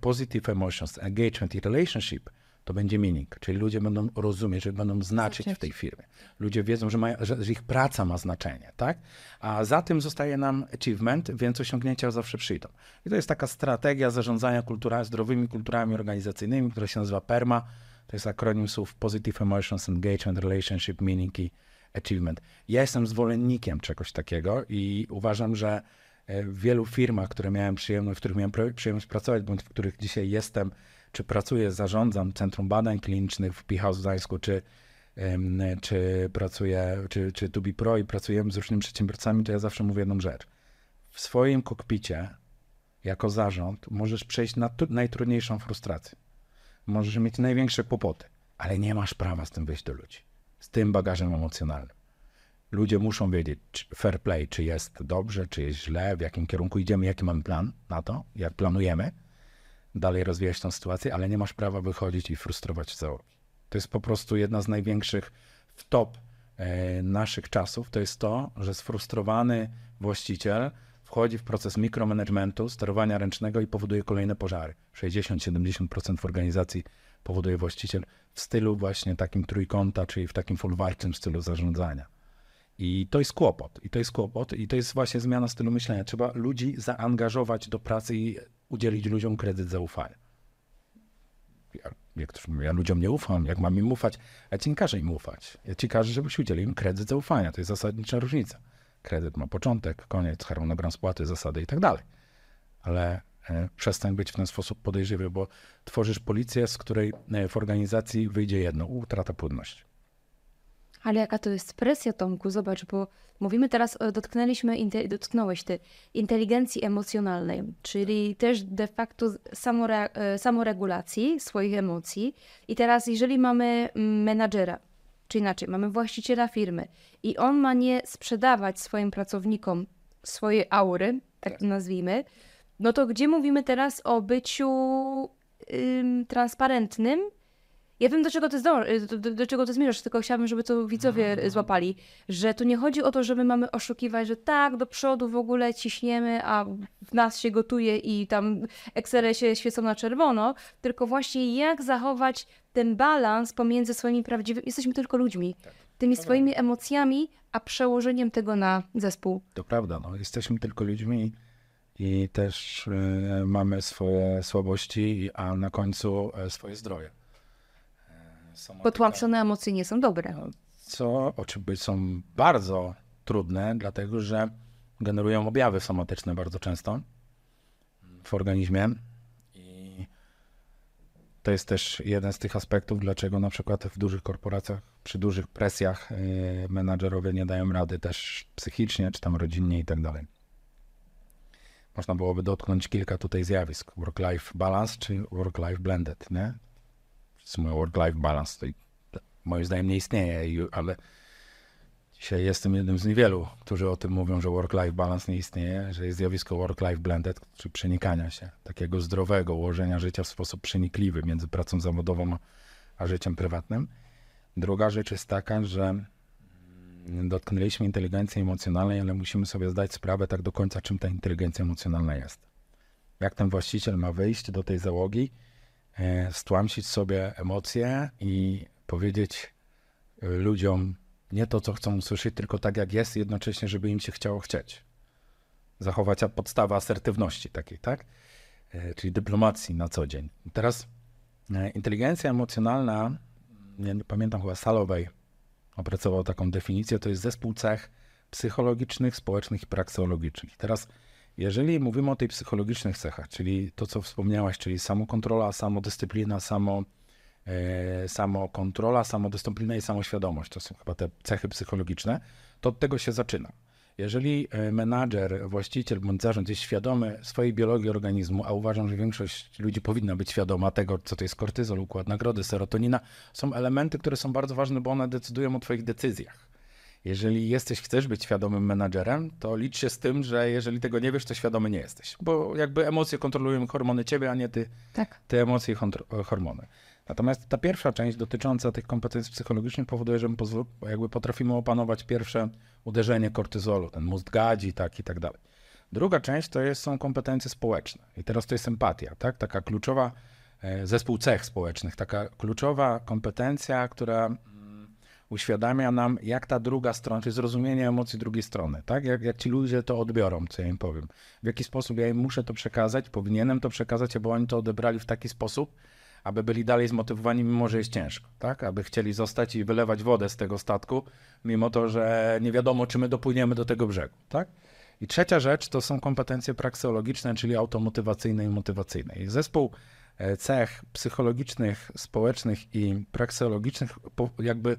positive emotions, engagement i relationship, to będzie meaning, czyli ludzie będą rozumieć, że będą znaczyć w tej firmie. Ludzie wiedzą, że, mają, że, że ich praca ma znaczenie, tak? A za tym zostaje nam achievement, więc osiągnięcia zawsze przyjdą. I to jest taka strategia zarządzania kultura, zdrowymi kulturami organizacyjnymi, która się nazywa PERMA. To jest akronim słów Positive Emotions, Engagement, Relationship, Meaning i Achievement. Ja jestem zwolennikiem czegoś takiego i uważam, że e, w wielu firmach, które miałem przyjemność, w których miałem przyjemność pracować, bądź w których dzisiaj jestem, czy pracuję, zarządzam Centrum Badań Klinicznych w Pichau w czy, czy pracuję, czy, czy Tubi Pro i pracujemy z różnymi przedsiębiorcami, to ja zawsze mówię jedną rzecz. W swoim kokpicie, jako zarząd, możesz przejść na najtrudniejszą frustrację. Możesz mieć największe kłopoty, ale nie masz prawa z tym wyjść do ludzi. Z tym bagażem emocjonalnym. Ludzie muszą wiedzieć, fair play, czy jest dobrze, czy jest źle, w jakim kierunku idziemy, jaki mamy plan na to, jak planujemy dalej rozwijać tę sytuację, ale nie masz prawa wychodzić i frustrować załogi. To jest po prostu jedna z największych w top e, naszych czasów. To jest to, że sfrustrowany właściciel wchodzi w proces mikromanagementu, sterowania ręcznego i powoduje kolejne pożary. 60-70% w organizacji powoduje właściciel w stylu właśnie takim trójkąta, czyli w takim folwarczym stylu zarządzania. I to jest kłopot. I to jest kłopot. I to jest właśnie zmiana stylu myślenia. Trzeba ludzi zaangażować do pracy i udzielić ludziom kredyt zaufania. Ja, jak ktoś mówi, ja ludziom nie ufam, jak mam im ufać? Ja ci nie każę im ufać. Ja ci każę, żebyś udzielił im kredyt zaufania. To jest zasadnicza różnica. Kredyt ma początek, koniec, harmonogram spłaty, zasady i tak dalej. Ale przestań być w ten sposób podejrzliwy, bo tworzysz policję, z której e, w organizacji wyjdzie jedno, utrata płynności. Ale jaka to jest presja, Tomku? Zobacz, bo mówimy teraz, o- dotknęliśmy, dotknąłeś ty, inteligencji emocjonalnej, czyli też de facto samore, e, samoregulacji swoich emocji. I teraz, jeżeli mamy mm, menadżera, czy inaczej, mamy właściciela firmy i on ma nie sprzedawać swoim pracownikom swojej aury, tak to nazwijmy, no to gdzie mówimy teraz o byciu ym, transparentnym? Ja wiem, do czego ty, zdąż, do, do, do czego ty zmierzasz, tylko chciałabym, żeby to widzowie złapali, że tu nie chodzi o to, że my mamy oszukiwać, że tak, do przodu w ogóle ciśniemy, a w nas się gotuje i tam Excele się świecą na czerwono, tylko właśnie jak zachować ten balans pomiędzy swoimi prawdziwymi, jesteśmy tylko ludźmi, tymi swoimi emocjami, a przełożeniem tego na zespół. To prawda, no, jesteśmy tylko ludźmi i też e, mamy swoje słabości, a na końcu e, swoje zdrowie. E, somatyka, Potłamszone emocje nie są dobre. Co oczywiście są bardzo trudne, dlatego że generują objawy somatyczne bardzo często w organizmie. I to jest też jeden z tych aspektów, dlaczego na przykład w dużych korporacjach, przy dużych presjach menadżerowie nie dają rady też psychicznie, czy tam rodzinnie i tak dalej. Można byłoby dotknąć kilka tutaj zjawisk. Work-life balance czy work-life blended, nie? Wszyscy mówią work-life balance, to moim zdaniem nie istnieje, ale dzisiaj jestem jednym z niewielu, którzy o tym mówią, że work-life balance nie istnieje, że jest zjawisko work-life blended, czy przenikania się, takiego zdrowego ułożenia życia w sposób przenikliwy między pracą zawodową a- życiem prywatnym. Druga rzecz jest taka, że dotknęliśmy inteligencji emocjonalnej, ale musimy sobie zdać sprawę tak do końca, czym ta inteligencja emocjonalna jest. Jak ten właściciel ma wyjść do tej załogi, e, stłamsić sobie emocje i powiedzieć e, ludziom nie to, co chcą usłyszeć, tylko tak jak jest, jednocześnie, żeby im się chciało chcieć. Zachować podstawę asertywności takiej, tak? E, Czyli dyplomacji na co dzień. Teraz inteligencja emocjonalna, ja nie pamiętam chyba Salowej, opracował taką definicję, to jest zespół cech psychologicznych, społecznych i prakseologicznych. Teraz Jeżeli mówimy o tej psychologicznych cechach, czyli to, co wspomniałaś, czyli samokontrola, samodyscyplina, samo, e, samokontrola, samodyscyplina i samoświadomość, to są chyba te cechy psychologiczne, to od tego się zaczyna. Jeżeli e, menadżer, właściciel bądź zarząd jest świadomy swojej biologii organizmu, a uważam, że większość ludzi powinna być świadoma tego, co to jest kortyzol, układ nagrody, serotonina, są elementy, które są bardzo ważne, bo one decydują o Twoich decyzjach. Jeżeli jesteś, chcesz być świadomym menadżerem, to licz się z tym, że jeżeli tego nie wiesz, to świadomy nie jesteś. Bo jakby emocje kontrolują hormony ciebie, a nie ty, Tak. te emocje i kontro- hormony. Natomiast ta pierwsza część dotycząca tych kompetencji psychologicznych powoduje, że my jakby potrafimy opanować pierwsze uderzenie kortyzolu, ten mózg gadzi tak i tak dalej. Druga część to jest, są kompetencje społeczne. I teraz to jest empatia, tak? Taka kluczowa, e, zespół cech społecznych, taka kluczowa kompetencja, która mm, uświadamia nam, jak ta druga strona, czyli zrozumienie emocji drugiej strony, tak? Jak, jak ci ludzie to odbiorą, co ja im powiem. W jaki sposób ja im muszę to przekazać, powinienem to przekazać, bo oni to odebrali w taki sposób, aby byli dalej zmotywowani, mimo że jest ciężko, tak? Aby chcieli zostać i wylewać wodę z tego statku, mimo to, że nie wiadomo, czy my dopłyniemy do tego brzegu, tak? I trzecia rzecz to są kompetencje prakseologiczne, czyli automotywacyjne i motywacyjne. I zespół e, cech psychologicznych, społecznych i prakseologicznych jakby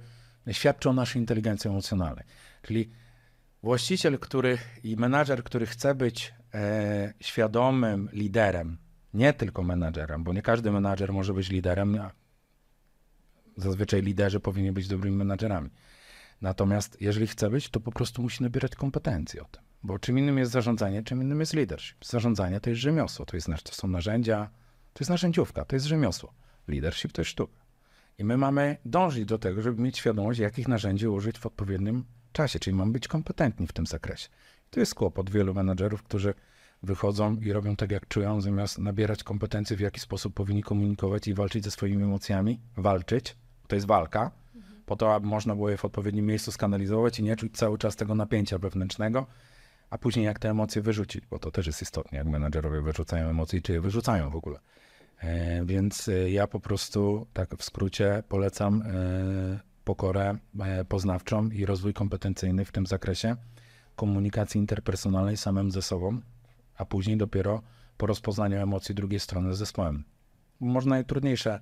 świadczy o naszej inteligencji emocjonalnej. Czyli właściciel, który i menadżer, który chce być e, świadomym liderem, nie tylko menadżerem, bo nie każdy menadżer może być liderem, zazwyczaj liderzy powinni być dobrymi menadżerami. Natomiast jeżeli chce być, to po prostu musi nabierać kompetencji o tym. Bo czym innym jest zarządzanie, czym innym jest leadership. Zarządzanie to jest rzemiosło, to, jest, to są narzędzia, to jest narzędziówka, to jest rzemiosło. Leadership to jest sztuka. I my mamy dążyć do tego, żeby mieć świadomość, jakich narzędzi użyć w odpowiednim czasie, czyli mamy być kompetentni w tym zakresie. To jest kłopot wielu menadżerów, którzy wychodzą i robią tak, jak czują, zamiast nabierać kompetencji, w jaki sposób powinni komunikować i walczyć ze swoimi emocjami. Walczyć, to jest walka, po to, aby można było je w odpowiednim miejscu skanalizować i nie czuć cały czas tego napięcia wewnętrznego, a później jak te emocje wyrzucić, bo to też jest istotne, jak menadżerowie wyrzucają emocje czy je wyrzucają w ogóle. E, więc e, ja po prostu, tak w skrócie, polecam e, pokorę e, poznawczą i rozwój kompetencyjny w tym zakresie komunikacji interpersonalnej samym ze sobą, a później dopiero po rozpoznaniu emocji drugiej strony z zespołem. Można najtrudniejsze,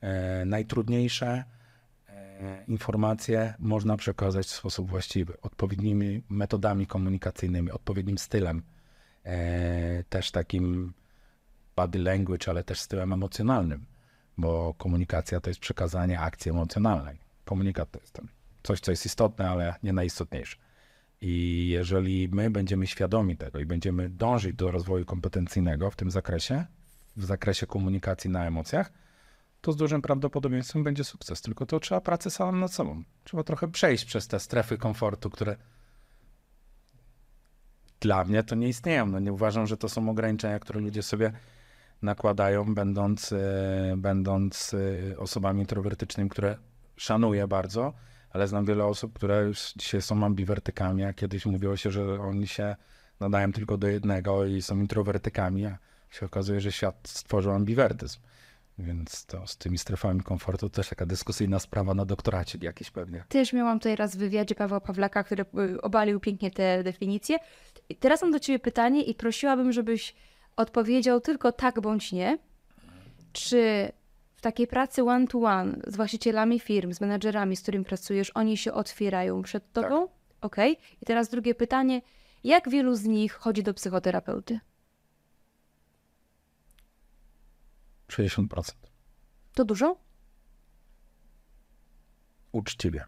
e, najtrudniejsze e, informacje można przekazać w sposób właściwy, odpowiednimi metodami komunikacyjnymi, odpowiednim stylem, e, też takim body language, ale też stylem emocjonalnym, bo komunikacja to jest przekazanie akcji emocjonalnej. Komunikat to jest ten, coś, co jest istotne, ale nie najistotniejsze. I jeżeli my będziemy świadomi tego i będziemy dążyć do rozwoju kompetencyjnego w tym zakresie, w zakresie komunikacji na emocjach, to z dużym prawdopodobieństwem będzie sukces. Tylko to trzeba pracy samym nad sobą. Trzeba trochę przejść przez te strefy komfortu, które dla mnie to nie istnieją. No nie uważam, że to są ograniczenia, które ludzie sobie nakładają, będąc, e, będąc e, osobami introwertycznymi, które szanuję bardzo, ale znam wiele osób, które już dzisiaj są ambiwertykami, a kiedyś mówiło się, że oni się nadają tylko do jednego i są introwertykami, a się okazuje, że świat stworzył ambiwertyzm. Więc to z tymi strefami komfortu też taka dyskusyjna sprawa na doktoracie jakiś pewnie. Też miałam tutaj raz w wywiadzie Pawła Pawlaka, który obalił pięknie te definicje. I teraz mam do ciebie pytanie i prosiłabym, żebyś odpowiedział tylko tak bądź nie. Czy w takiej pracy one-to-one z właścicielami firm, z menedżerami, z którymi pracujesz, oni się otwierają przed tobą? Okej. I teraz drugie pytanie. Jak wielu z nich chodzi do psychoterapeuty? 60%. To dużo? Uczciwie.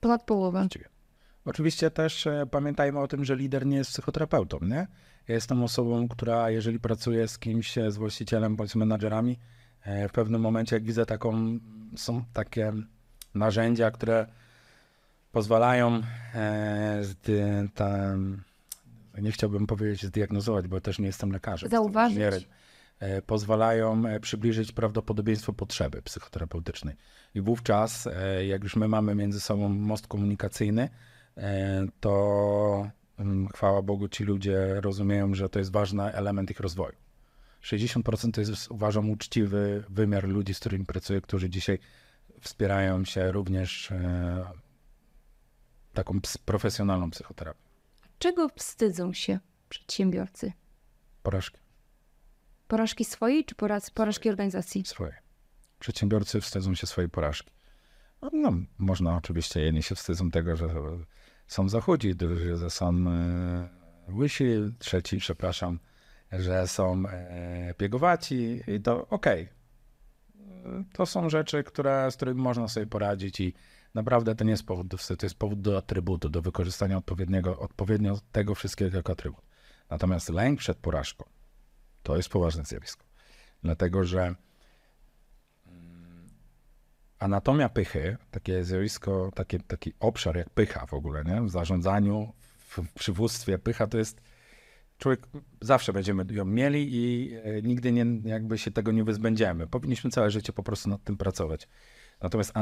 Ponad połowę. Uczciwie. Oczywiście też e, pamiętajmy o tym, że lider nie jest psychoterapeutą, nie? Ja jestem osobą, która jeżeli pracuje z kimś, e, z właścicielem bądź z menadżerami, w pewnym momencie jak widzę taką, są takie narzędzia, które pozwalają e, zdy, tam, nie chciałbym powiedzieć zdiagnozować, bo też nie jestem lekarzem. Zauważyć. E, pozwalają e, przybliżyć prawdopodobieństwo potrzeby psychoterapeutycznej. I wówczas, e, jak już my mamy między sobą most komunikacyjny, e, to mm, chwała Bogu ci ludzie rozumieją, że to jest ważny element ich rozwoju. 60% to jest, uważam, uczciwy wymiar ludzi, z którymi pracuję, którzy dzisiaj wspierają się również e, taką profesjonalną psychoterapią. Czego wstydzą się przedsiębiorcy? Porażki Porażki swojej czy poraz, porażki organizacji? swoje. Przedsiębiorcy wstydzą się swojej porażki. No, no, można oczywiście, jedni się wstydzą tego, że są zachudzi, drudzy, że są e, łysi, trzeci, przepraszam, że są e, piegowaci i to okej. E, To są rzeczy, które, z którymi można sobie poradzić i naprawdę to nie jest powód do wstydu, to jest powód do atrybutu, do wykorzystania odpowiedniego, odpowiednio tego wszystkiego jako atrybut. Natomiast lęk przed porażką to jest poważne zjawisko. Dlatego, że anatomia pychy, takie zjawisko, taki, taki obszar jak pycha w ogóle, nie? w zarządzaniu, w przywództwie, pycha to jest, człowiek, zawsze będziemy ją mieli i e, nigdy nie, jakby się tego nie wyzbędziemy. Powinniśmy całe życie po prostu nad tym pracować. Natomiast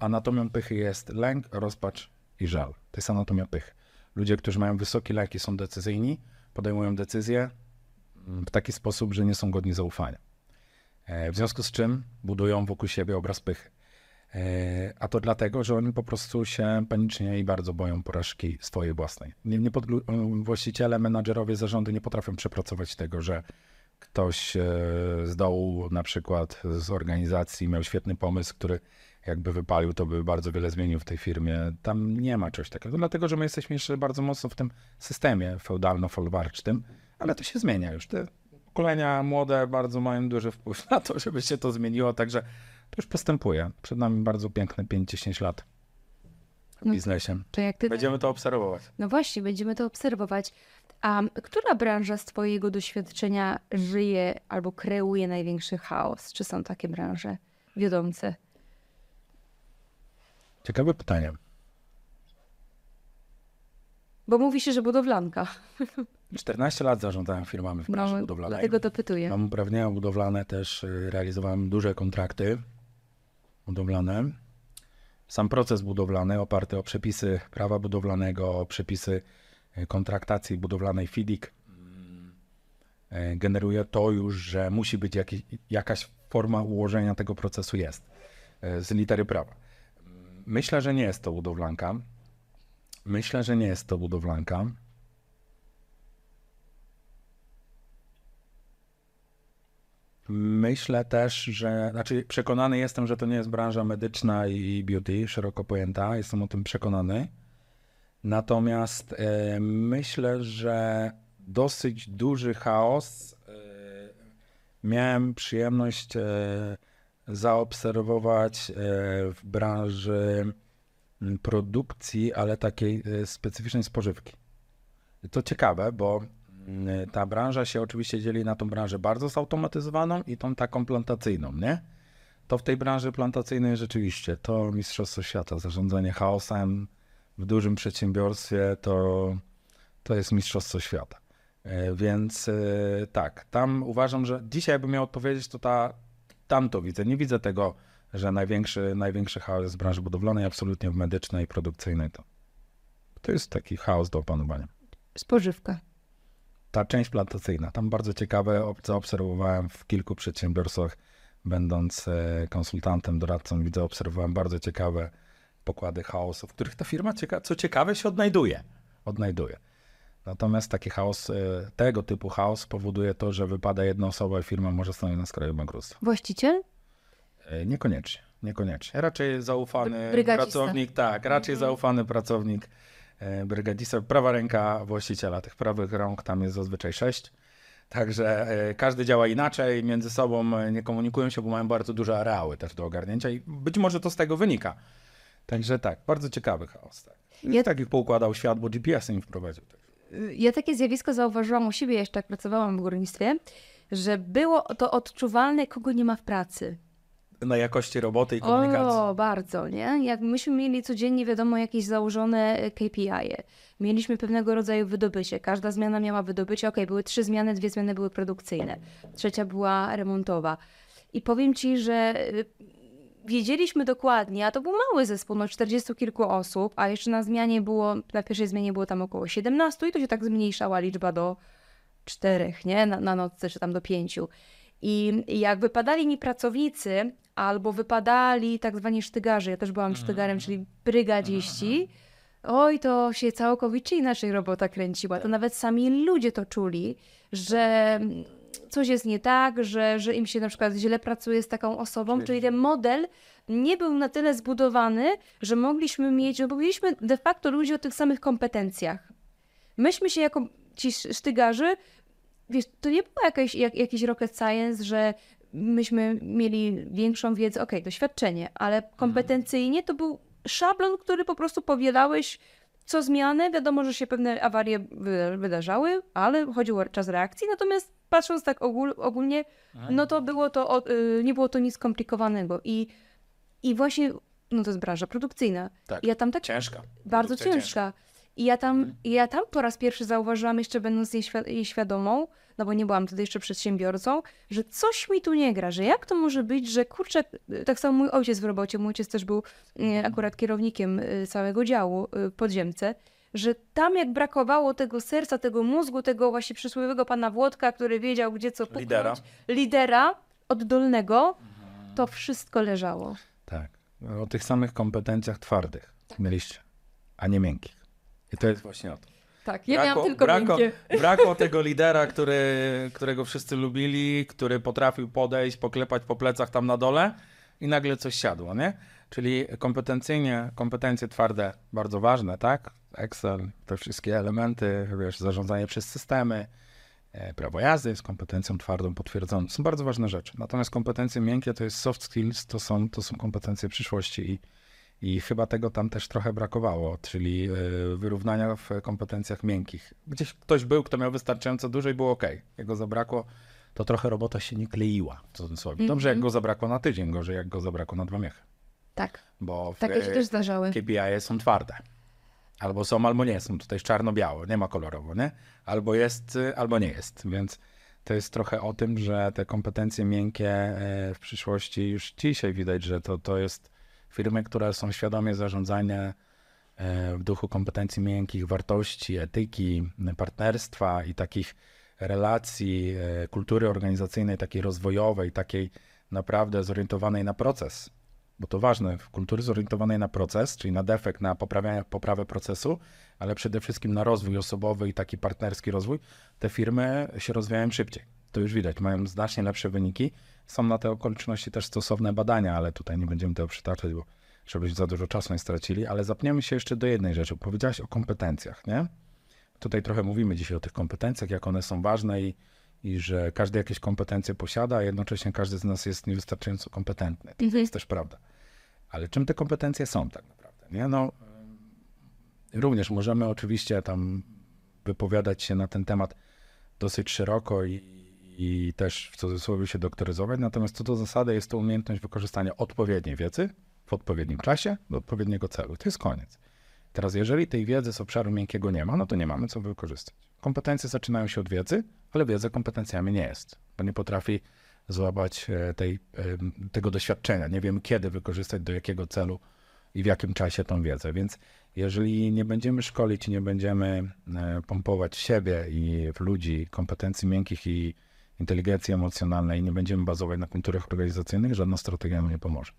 anatomią pychy jest lęk, rozpacz i żal. To jest anatomia pychy. Ludzie, którzy mają wysoki lęk i są decyzyjni, podejmują decyzje mm, w taki sposób, że nie są godni zaufania. E, W związku z czym budują wokół siebie obraz pychy. E, A to dlatego, że oni po prostu się panicznie i bardzo boją porażki swojej własnej. Nie, nie pod, właściciele, menadżerowie, zarządy nie potrafią przepracować tego, że ktoś e, z dołu, na przykład z organizacji, miał świetny pomysł, który jakby wypalił, to by bardzo wiele zmienił w tej firmie. Tam nie ma czegoś takiego, dlatego że my jesteśmy jeszcze bardzo mocno w tym systemie feudalno-folwarcznym, ale to się zmienia już. Te pokolenia młode bardzo mają duży wpływ na to, żeby się to zmieniło, także to już postępuje. Przed nami bardzo piękne 5-10 lat w No. biznesie. To ty... Będziemy to obserwować. No właśnie, będziemy to obserwować. A która branża z Twojego doświadczenia żyje albo kreuje największy chaos? Czy są takie branże wiodące? Ciekawe pytanie. Bo mówi się, że budowlanka. 14 lat zarządzałem firmami w branży No, budowlanej. dlatego dopytuję. Mam uprawnienia budowlane, też y, realizowałem duże kontrakty budowlane. Sam proces budowlany oparty o przepisy prawa budowlanego, o przepisy y, kontraktacji budowlanej FIDIC y, generuje to już, że musi być jakiś, jakaś forma ułożenia tego procesu jest y, z litery prawa. Myślę, że nie jest to budowlanka. Myślę, że nie jest to budowlanka. Myślę też, że, znaczy przekonany jestem, że to nie jest branża medyczna i beauty, szeroko pojęta, jestem o tym przekonany. Natomiast e, myślę, że dosyć duży chaos e, miałem przyjemność e, zaobserwować w branży produkcji, ale takiej specyficznej spożywki. To ciekawe, bo ta branża się oczywiście dzieli na tą branżę bardzo zautomatyzowaną i tą taką plantacyjną, nie? To w tej branży plantacyjnej rzeczywiście to mistrzostwo świata, zarządzanie chaosem w dużym przedsiębiorstwie to, to jest mistrzostwo świata. E, Więc e, tak, tam uważam, że dzisiaj jakbym miał odpowiedzieć, to ta, tam to widzę. Nie widzę tego, że największy, największy chaos w branży budowlanej, absolutnie w medycznej, produkcyjnej. To, to jest taki chaos do opanowania Spożywka. Ta część plantacyjna, tam bardzo ciekawe, ob- zaobserwowałem w kilku przedsiębiorstwach, będąc e, konsultantem, doradcą, widzę, obserwowałem bardzo ciekawe pokłady chaosu, w których ta firma, co ciekawe, się odnajduje. Odnajduje. Natomiast taki chaos, e, tego typu chaos powoduje to, że wypada jedna osoba i firma może stanąć na skraju bankructwa. Właściciel? E, Niekoniecznie, niekoniecznie. Raczej zaufany brygadzista. pracownik, tak, raczej zaufany pracownik, e, brygadzista, prawa ręka właściciela. Tych prawych rąk tam jest zazwyczaj sześć. Także e, każdy działa inaczej, między sobą e, nie komunikują się, bo mają bardzo duże areały też do ogarnięcia i być może to z tego wynika. Także tak, bardzo ciekawy chaos. Tak. Ja-. Tak jak poukładał świat, bo GPS im wprowadził. Tak. Ja takie zjawisko zauważyłam u siebie, jeszcze jak pracowałam w górnictwie, że było to odczuwalne, kogo nie ma w pracy. Na jakości roboty i komunikacji. O, bardzo, nie? Jak myśmy mieli codziennie, wiadomo, jakieś założone e, KPI. -e. Mieliśmy pewnego rodzaju wydobycie. Każda zmiana miała wydobycie. Okej, były trzy zmiany, dwie zmiany były produkcyjne. Trzecia była remontowa. I powiem ci, że y, wiedzieliśmy dokładnie, a to był mały zespół, no 40 kilku osób, a jeszcze na zmianie było, na pierwszej zmianie było tam około 17 i to się tak zmniejszała liczba do czterech, nie? Na, na nocce, czy tam do pięciu. I jak wypadali mi pracownicy, albo wypadali tak zwani sztygarze, ja też byłam sztygarem, czyli brygadziści, oj, to się całkowicie inaczej robota kręciła. To nawet sami ludzie to czuli, że coś jest nie tak, że, że im się na przykład źle pracuje z taką osobą, czyli ten model nie był na tyle zbudowany, że mogliśmy mieć, no bo mieliśmy de facto ludzi o tych samych kompetencjach. Myśmy się jako ci sz- sztygarzy, wiesz, to nie było jakieś, jak, jakiś rocket science, że myśmy mieli większą wiedzę, okej, doświadczenie, ale kompetencyjnie to był szablon, który po prostu powielałeś co zmianę. Wiadomo, że się pewne awarie wy- wydarzały, ale chodziło o czas reakcji. Natomiast patrząc tak ogól, ogólnie, no to było to, y, nie było to nic skomplikowanego. I, i właśnie, no to jest branża produkcyjna. Tak. I ja tam tak Ciężka. bardzo Produkcja ciężka. I ja tam, i ja tam po raz pierwszy zauważyłam, jeszcze będąc jej świadomą, no bo nie byłam wtedy jeszcze przedsiębiorcą, że coś mi tu nie gra, że jak to może być, że kurczę, tak samo mój ojciec w robocie, mój ojciec też był e, akurat kierownikiem e, całego działu e, w podziemce, że tam jak brakowało tego serca, tego mózgu, tego właśnie przysłowiowego pana Włodka, który wiedział, gdzie co puknąć, Lidera. lidera oddolnego, to wszystko leżało. Tak. O tych samych kompetencjach twardych mieliście, a nie miękkich. I to jest właśnie o to. Tak, ja miałam tylko brako, miękkie. brakło tego lidera, który, którego wszyscy lubili, który potrafił podejść, poklepać po plecach tam na dole i nagle coś siadło, nie? Czyli kompetencyjnie, kompetencje twarde bardzo ważne, tak? Excel, te wszystkie elementy, wiesz, zarządzanie przez systemy, e, prawo jazdy jest kompetencją twardą potwierdzoną. Są bardzo ważne rzeczy. Natomiast kompetencje miękkie to jest soft skills, to są, to są kompetencje przyszłości i i chyba tego tam też trochę brakowało, czyli y, wyrównania w kompetencjach miękkich. Gdzieś ktoś był, kto miał wystarczająco dużo i było ok. Jak go zabrakło, to trochę robota się nie kleiła, w cudzysłowie. Dobrze, jak go zabrakło na tydzień, gorzej jak go zabrakło na dwa miechy. Tak, Bo w, takie się e, też zdarzały. KPI są twarde. Albo są, albo nie są. Tutaj jest czarno-biało, nie ma kolorowo, nie? Albo jest, y, albo nie jest. Więc to jest trochę o tym, że te kompetencje miękkie e, w przyszłości już dzisiaj widać, że to, to jest firmy, które są świadomie zarządzane w duchu kompetencji miękkich, wartości, etyki, partnerstwa i takich relacji, e, kultury organizacyjnej, takiej rozwojowej, takiej naprawdę zorientowanej na proces. Bo to ważne, w kultury zorientowanej na proces, czyli na defekt, na poprawianie, poprawę procesu, ale przede wszystkim na rozwój osobowy i taki partnerski rozwój, te firmy się rozwijają szybciej. To już widać, mają znacznie lepsze wyniki. Są na te okoliczności też stosowne badania, ale tutaj nie będziemy tego przytaczać, bo żebyśmy za dużo czasu nie stracili. Ale zapniemy się jeszcze do jednej rzeczy. Powiedziałaś o kompetencjach, nie? Tutaj trochę mówimy dzisiaj o tych kompetencjach, jak one są ważne i, i że każdy jakieś kompetencje posiada, a jednocześnie każdy z nas jest niewystarczająco kompetentny. To jest też prawda. Ale czym te kompetencje są tak naprawdę? Nie? No, również możemy oczywiście tam wypowiadać się na ten temat dosyć szeroko i, i też w cudzysłowie się doktoryzować, natomiast co do zasady jest to umiejętność wykorzystania odpowiedniej wiedzy w odpowiednim czasie do odpowiedniego celu. To jest koniec. Teraz, jeżeli tej wiedzy z obszaru miękkiego nie ma, no to nie mamy co wykorzystać. Kompetencje zaczynają się od wiedzy, ale wiedza kompetencjami nie jest, bo nie potrafi złapać e, tej, em, tego doświadczenia. Nie wiem, kiedy wykorzystać, do jakiego celu i w jakim czasie tą wiedzę. Więc jeżeli nie będziemy szkolić, nie będziemy e, pompować siebie i w ludzi kompetencji miękkich i inteligencji emocjonalnej, nie będziemy bazować na kulturach organizacyjnych, żadna strategia nam nie pomoże.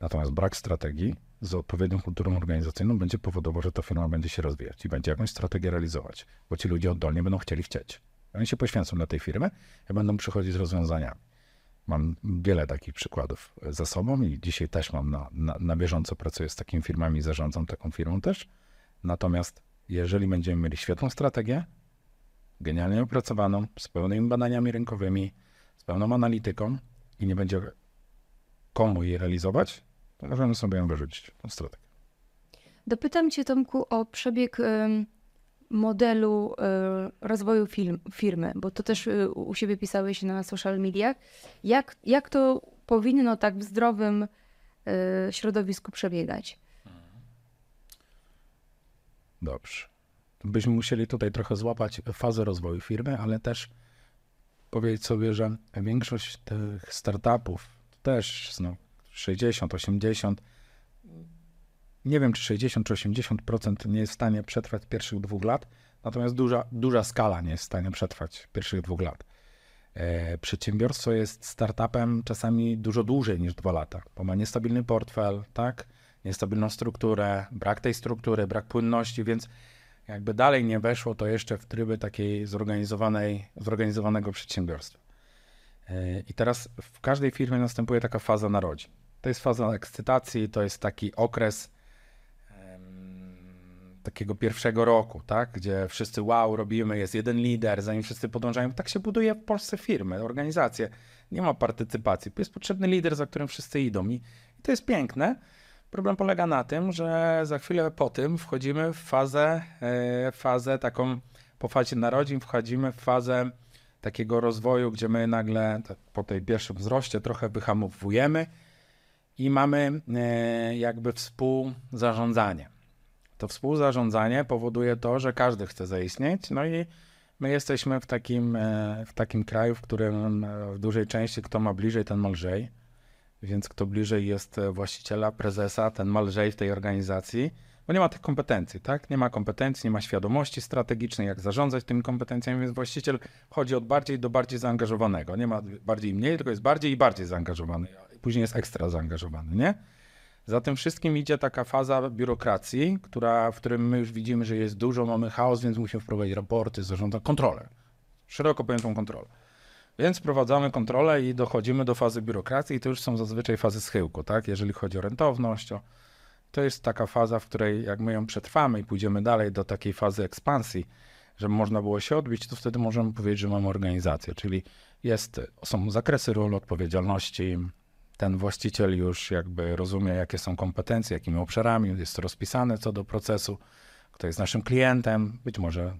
Natomiast brak strategii z odpowiednią kulturą organizacyjną będzie powodował, że ta firma będzie się rozwijać i będzie jakąś strategię realizować, bo ci ludzie oddolnie będą chcieli chcieć. Oni się poświęcą dla tej firmy i będą przychodzić z rozwiązaniami. Mam wiele takich przykładów za sobą i dzisiaj też mam na, na, na bieżąco pracuję z takimi firmami, zarządzam taką firmą też. Natomiast jeżeli będziemy mieli świetną strategię, genialnie opracowaną, z pełnymi badaniami rynkowymi, z pełną analityką i nie będzie komu jej realizować, to możemy sobie ją wyrzucić, tą strategię. Dopytam Cię, Tomku, o przebieg modelu e, rozwoju film, firmy, bo to też e, u siebie pisałeś na social mediach. Jak, jak to powinno tak w zdrowym e, środowisku przebiegać? Dobrze. Byśmy musieli tutaj trochę złapać fazę rozwoju firmy, ale też powiedzieć sobie, że większość tych startupów też no, 60, 80, nie wiem czy 60 czy 80% nie jest w stanie przetrwać pierwszych dwóch lat, natomiast duża, duża skala nie jest w stanie przetrwać pierwszych dwóch lat. E, przedsiębiorstwo jest startupem czasami dużo dłużej niż dwa lata, bo ma niestabilny portfel, tak? niestabilną strukturę, brak tej struktury, brak płynności, więc jakby dalej nie weszło to jeszcze w tryby takiej zorganizowanej, zorganizowanego przedsiębiorstwa. E, I teraz w każdej firmie następuje taka faza narodzin. To jest faza ekscytacji, to jest taki okres takiego pierwszego roku, tak? gdzie wszyscy wow, robimy, jest jeden lider, zanim wszyscy podążają. Tak się buduje w Polsce firmy, organizacje. Nie ma partycypacji. Jest potrzebny lider, za którym wszyscy idą. I, i to jest piękne. Problem polega na tym, że za chwilę po tym wchodzimy w fazę, e, fazę taką, po fazie narodzin wchodzimy w fazę takiego rozwoju, gdzie my nagle po tej pierwszym wzroście trochę wyhamowujemy i mamy e, jakby współzarządzanie. To współzarządzanie powoduje to, że każdy chce zaistnieć, no i my jesteśmy w takim, e, w takim kraju, w którym w dużej części kto ma bliżej, ten ma lżej. Więc kto bliżej jest właściciela, prezesa, ten ma lżej w tej organizacji, bo nie ma tych kompetencji, tak? Nie ma kompetencji, nie ma świadomości strategicznej, jak zarządzać tymi kompetencjami, więc właściciel chodzi od bardziej do bardziej zaangażowanego. Nie ma bardziej i mniej, tylko jest bardziej i bardziej zaangażowany. Później jest ekstra zaangażowany, nie? Za tym wszystkim idzie taka faza biurokracji, która, w którym my już widzimy, że jest dużo, mamy chaos, więc musimy wprowadzić raporty, zarządzać kontrolę. Szeroko pojętą kontrolę. Więc wprowadzamy kontrolę i dochodzimy do fazy biurokracji i to już są zazwyczaj fazy schyłku, tak? Jeżeli chodzi o rentowność, o, to jest taka faza, w której jak my ją przetrwamy i pójdziemy dalej do takiej fazy ekspansji, żeby można było się odbić, to wtedy możemy powiedzieć, że mamy organizację, czyli jest, są zakresy ról odpowiedzialności, ten właściciel już jakby rozumie, jakie są kompetencje, jakimi obszarami, jest to rozpisane co do procesu, kto jest naszym klientem, być może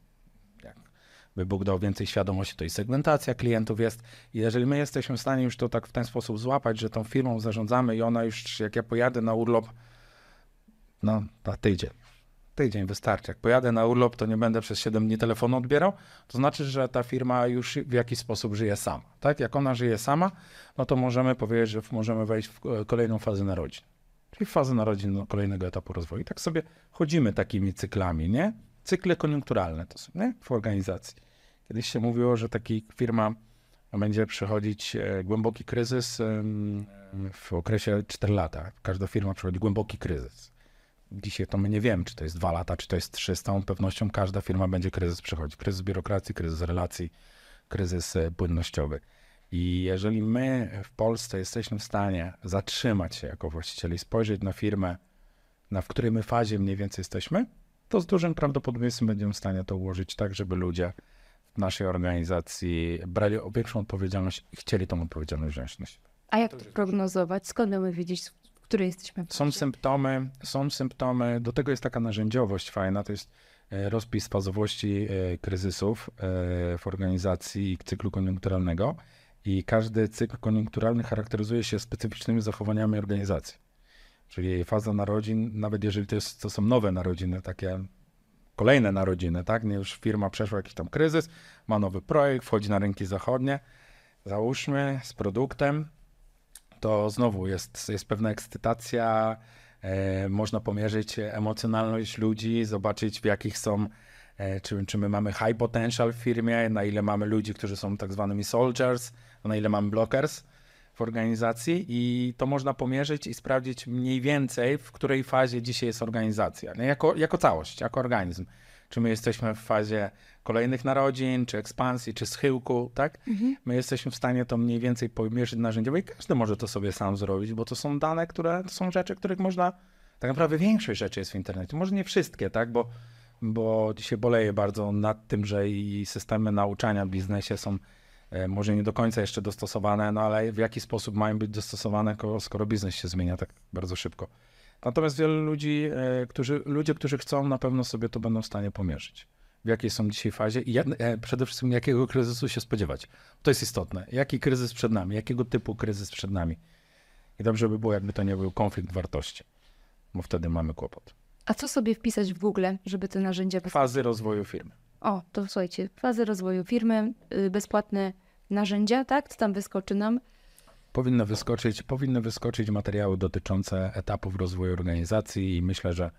by Bóg dał więcej świadomości, to i segmentacja klientów jest. I jeżeli my jesteśmy w stanie już to tak w ten sposób złapać, że tą firmą zarządzamy i ona już, jak ja pojadę na urlop, no, na tydzień, tydzień wystarczy. Jak pojadę na urlop, to nie będę przez 7 dni telefonu odbierał. To znaczy, że ta firma już w jakiś sposób żyje sama. Tak? Jak ona żyje sama, no to możemy powiedzieć, że możemy wejść w e, kolejną fazę narodzin. Czyli w fazę narodzin no, kolejnego etapu rozwoju. I tak sobie chodzimy takimi cyklami, nie? Cykle koniunkturalne to są, nie? W organizacji. Kiedyś się mówiło, że taki firma będzie przechodzić e, głęboki kryzys w okresie 4 lata. Każda firma przechodzi głęboki kryzys Dzisiaj to my nie wiemy, czy to jest dwa lata, czy to jest trzy. Z całą pewnością każda firma będzie kryzys przechodzić. Kryzys biurokracji, kryzys relacji, kryzys e, płynnościowy. I jeżeli my w Polsce jesteśmy w stanie zatrzymać się jako właścicieli, spojrzeć na firmę, na w której my fazie mniej więcej jesteśmy, to z dużym prawdopodobieństwem będziemy w stanie to ułożyć tak, żeby ludzie naszej organizacji brali większą odpowiedzialność i chcieli tą odpowiedzialność wziąć na siebie. A jak to prognozować? Skąd mamy wiedzieć, której jesteśmy w Są symptomy, są symptomy, do tego jest taka narzędziowość fajna, to jest e, rozpis fazowości e, kryzysów e, w organizacji i cyklu koniunkturalnego i każdy cykl koniunkturalny charakteryzuje się specyficznymi zachowaniami organizacji. Czyli faza narodzin, nawet jeżeli to, jest, to są nowe narodziny, takie kolejne narodziny, tak? Nie już firma przeszła jakiś tam kryzys, ma nowy projekt, wchodzi na rynki zachodnie, załóżmy z produktem, to znowu jest, jest pewna ekscytacja, e, można pomierzyć emocjonalność ludzi, zobaczyć w jakich są, e, czy, czy my mamy high potential w firmie, na ile mamy ludzi, którzy są tak zwanymi soldiers, na ile mamy blockers w organizacji i to można pomierzyć i sprawdzić mniej więcej, w której fazie dzisiaj jest organizacja? Jako, jako całość, jako organizm. Czy my jesteśmy w fazie kolejnych narodzin, czy ekspansji, czy schyłku, tak? Mhm. My jesteśmy w stanie to mniej więcej pomierzyć narzędziowo i każdy może to sobie sam zrobić, bo to są dane, które to są rzeczy, których można, tak naprawdę większość rzeczy jest w internecie, może nie wszystkie, tak? Bo, bo dzisiaj boleję bardzo nad tym, że i systemy nauczania w biznesie są może nie do końca jeszcze dostosowane, no ale w jaki sposób mają być dostosowane, skoro biznes się zmienia tak bardzo szybko. Natomiast wielu ludzi, e, którzy, ludzie, którzy chcą, na pewno sobie to będą w stanie pomierzyć. W jakiej są dzisiaj fazie i jak, e, przede wszystkim jakiego kryzysu się spodziewać. To jest istotne. Jaki kryzys przed nami, jakiego typu kryzys przed nami. I dobrze by było, jakby to nie był konflikt wartości, bo wtedy mamy kłopot. A co sobie wpisać w Google, żeby te narzędzia... Fazy rozwoju firmy. O, to słuchajcie, fazy rozwoju firmy, y, bezpłatne narzędzia, tak? Co tam wyskoczy nam? powinny wyskoczyć, powinny wyskoczyć materiały dotyczące etapów rozwoju organizacji i myślę, że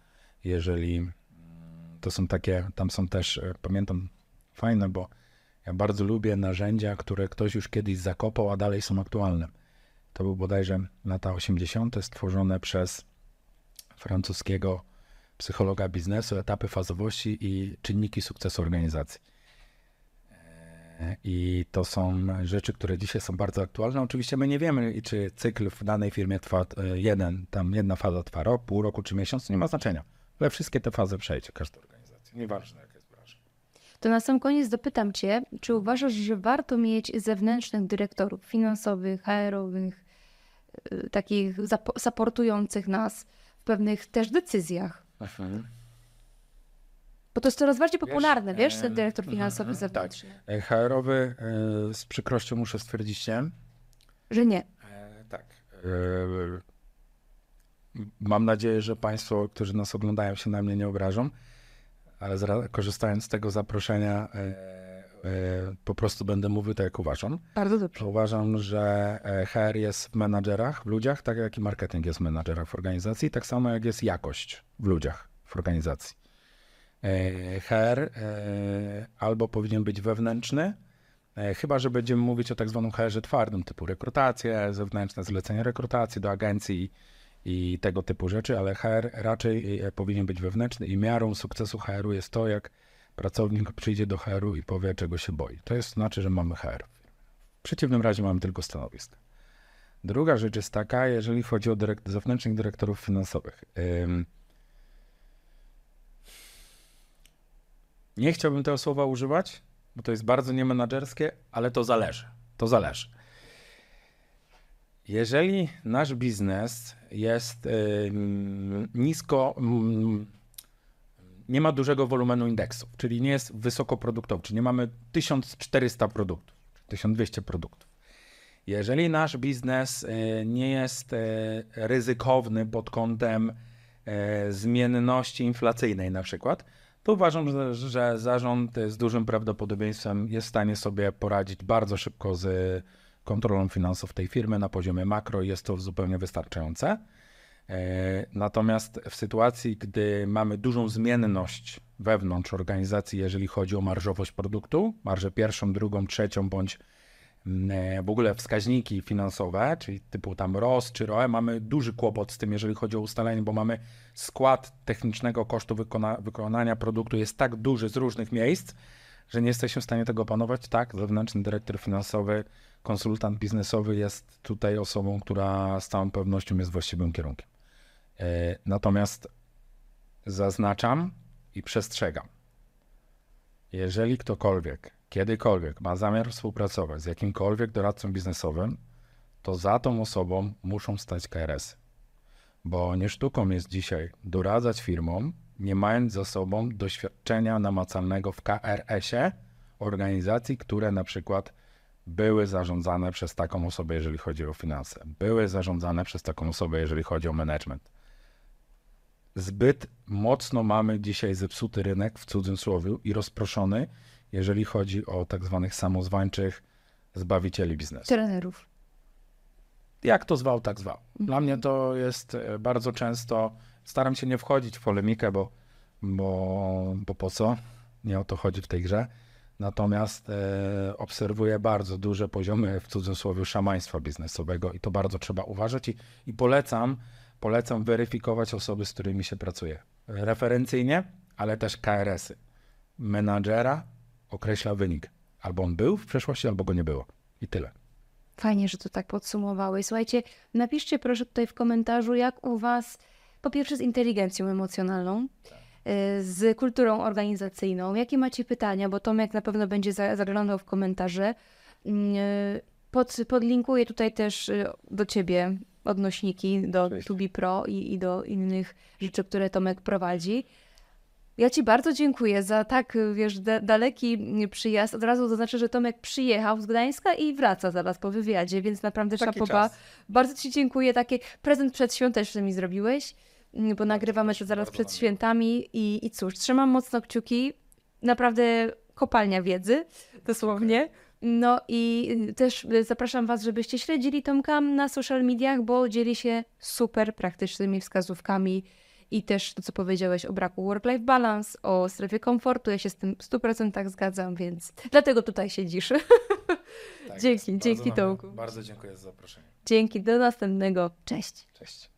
jeżeli to są takie, tam są też, e, pamiętam, fajne, bo ja bardzo lubię narzędzia, które ktoś już kiedyś zakopał, a dalej są aktualne. To był bodajże lata 80. stworzone przez francuskiego psychologa biznesu, etapy fazowości i czynniki sukcesu organizacji. E, I to są rzeczy, które dzisiaj są bardzo aktualne. Oczywiście my nie wiemy, czy cykl w danej firmie trwa e, jeden, tam jedna faza trwa rok, pół roku czy miesiąc, nie ma znaczenia. Ale wszystkie te fazy przejdzie każda organizacja, nieważne jaka jest branża. To na sam koniec dopytam Cię, czy uważasz, że warto mieć zewnętrznych dyrektorów finansowych, HR-owych, y, takich supportujących nas w pewnych też decyzjach? Bo to jest coraz bardziej popularne, wiesz, e, ten dyrektor finansowy mhm, zewnętrzny. E, HR-owy e, z przykrością muszę stwierdzić nie. Że nie. E, tak. mam nadzieję, że Państwo, którzy nas oglądają, się na mnie nie obrażą, ale korzystając z tego zaproszenia, po prostu będę mówił tak, jak uważam. Bardzo dobrze. Uważam, że e, HR jest w menadżerach, w ludziach, tak jak i marketing jest w menadżerach w organizacji, tak samo jak jest jakość w ludziach w organizacji. E, HR e, albo powinien być wewnętrzny, e, chyba że będziemy mówić o tak zwanym HR-ze twardym, typu rekrutacje, zewnętrzne zlecenie rekrutacji do agencji i tego typu rzeczy, ale HR raczej e, powinien być wewnętrzny i miarą sukcesu HR-u jest to, jak pracownik przyjdzie do HR-u i powie, czego się boi. To jest znaczy, że mamy HR. W przeciwnym razie mamy tylko stanowiska. Druga rzecz jest taka, jeżeli chodzi o dyrekt- zewnętrznych dyrektorów finansowych. Ym, Nie chciałbym tego słowa używać, bo to jest bardzo niemenadżerskie, ale to zależy. To zależy. Jeżeli nasz biznes jest nisko, ym, nie ma dużego wolumenu indeksów, czyli nie jest wysokoproduktowy, czyli nie mamy 1400 produktów, 1200 produktów. Jeżeli nasz biznes y, nie jest y, ryzykowny pod kątem y, zmienności inflacyjnej na przykład, to uważam, że, że zarząd z dużym prawdopodobieństwem jest w stanie sobie poradzić bardzo szybko z kontrolą finansów tej firmy na poziomie makro i jest to zupełnie wystarczające. E, Natomiast w sytuacji, gdy mamy dużą zmienność wewnątrz organizacji, jeżeli chodzi o marżowość produktu, marżę pierwszą, drugą, trzecią bądź mm, e, w ogóle wskaźniki finansowe, czyli typu tam ROS czy ROE, mamy duży kłopot z tym, jeżeli chodzi o ustalenie, bo mamy skład technicznego kosztu wykona wykonania produktu jest tak duży z różnych miejsc, że nie jesteśmy w stanie tego opanować. Tak, zewnętrzny dyrektor finansowy, konsultant biznesowy jest tutaj osobą, która z całą pewnością jest właściwym kierunkiem. E, Natomiast zaznaczam i przestrzegam. Jeżeli ktokolwiek, kiedykolwiek ma zamiar współpracować z jakimkolwiek doradcą biznesowym, to za tą osobą muszą stać KRS. Bo nie sztuką jest dzisiaj doradzać firmom, nie mając za sobą doświadczenia namacalnego w KRS-ie organizacji, które na przykład były zarządzane przez taką osobę, jeżeli chodzi o finanse, były zarządzane przez taką osobę, jeżeli chodzi o management. Zbyt mocno mamy dzisiaj zepsuty rynek w cudzysłowie i rozproszony, jeżeli chodzi o tak zwanych samozwańczych zbawicieli biznesu. Trenerów. Jak to zwał, tak zwał. Dla mnie to jest e, bardzo często, staram się nie wchodzić w polemikę, bo, bo, bo po co? Nie o to chodzi w tej grze. Natomiast e, obserwuję bardzo duże poziomy w cudzysłowie szamaństwa biznesowego i to bardzo trzeba uważać i, i polecam, polecam weryfikować osoby, z którymi się pracuje. Referencyjnie, ale też KRS-y. Menadżera określa wynik. Albo on był w przeszłości, albo go nie było. I tyle. Fajnie, że to tak podsumowałeś. Słuchajcie, napiszcie proszę tutaj w komentarzu, jak u Was, po pierwsze z inteligencją emocjonalną, y, z kulturą organizacyjną, jakie macie pytania, bo Tomek na pewno będzie za- zaglądał w komentarze. Y, Pod, podlinkuję tutaj też y, do Ciebie odnośniki do Cześć. Tubi Pro i, i do innych rzeczy, które Tomek prowadzi. Ja Ci bardzo dziękuję za tak, wiesz, da, daleki przyjazd. Od razu zaznaczę, że Tomek przyjechał z Gdańska i wraca zaraz po wywiadzie, więc naprawdę Taki szapoba. czas. Bardzo Ci dziękuję. Taki prezent przedświąteczny mi zrobiłeś, y, bo nagrywamy to zaraz przed świętami i, i cóż, trzymam mocno kciuki. Naprawdę kopalnia wiedzy, dosłownie. No i y, też y, zapraszam Was, żebyście śledzili Tomka na social mediach, bo dzieli się super praktycznymi wskazówkami i też to, co powiedziałeś o braku work-life balance, o strefie komfortu. Ja się z tym w 100% zgadzam, więc dlatego tutaj siedzisz. Tak Dzięki, dzięki Tomku. Bardzo dziękuję za zaproszenie. Dzięki, do następnego. Cześć. Cześć.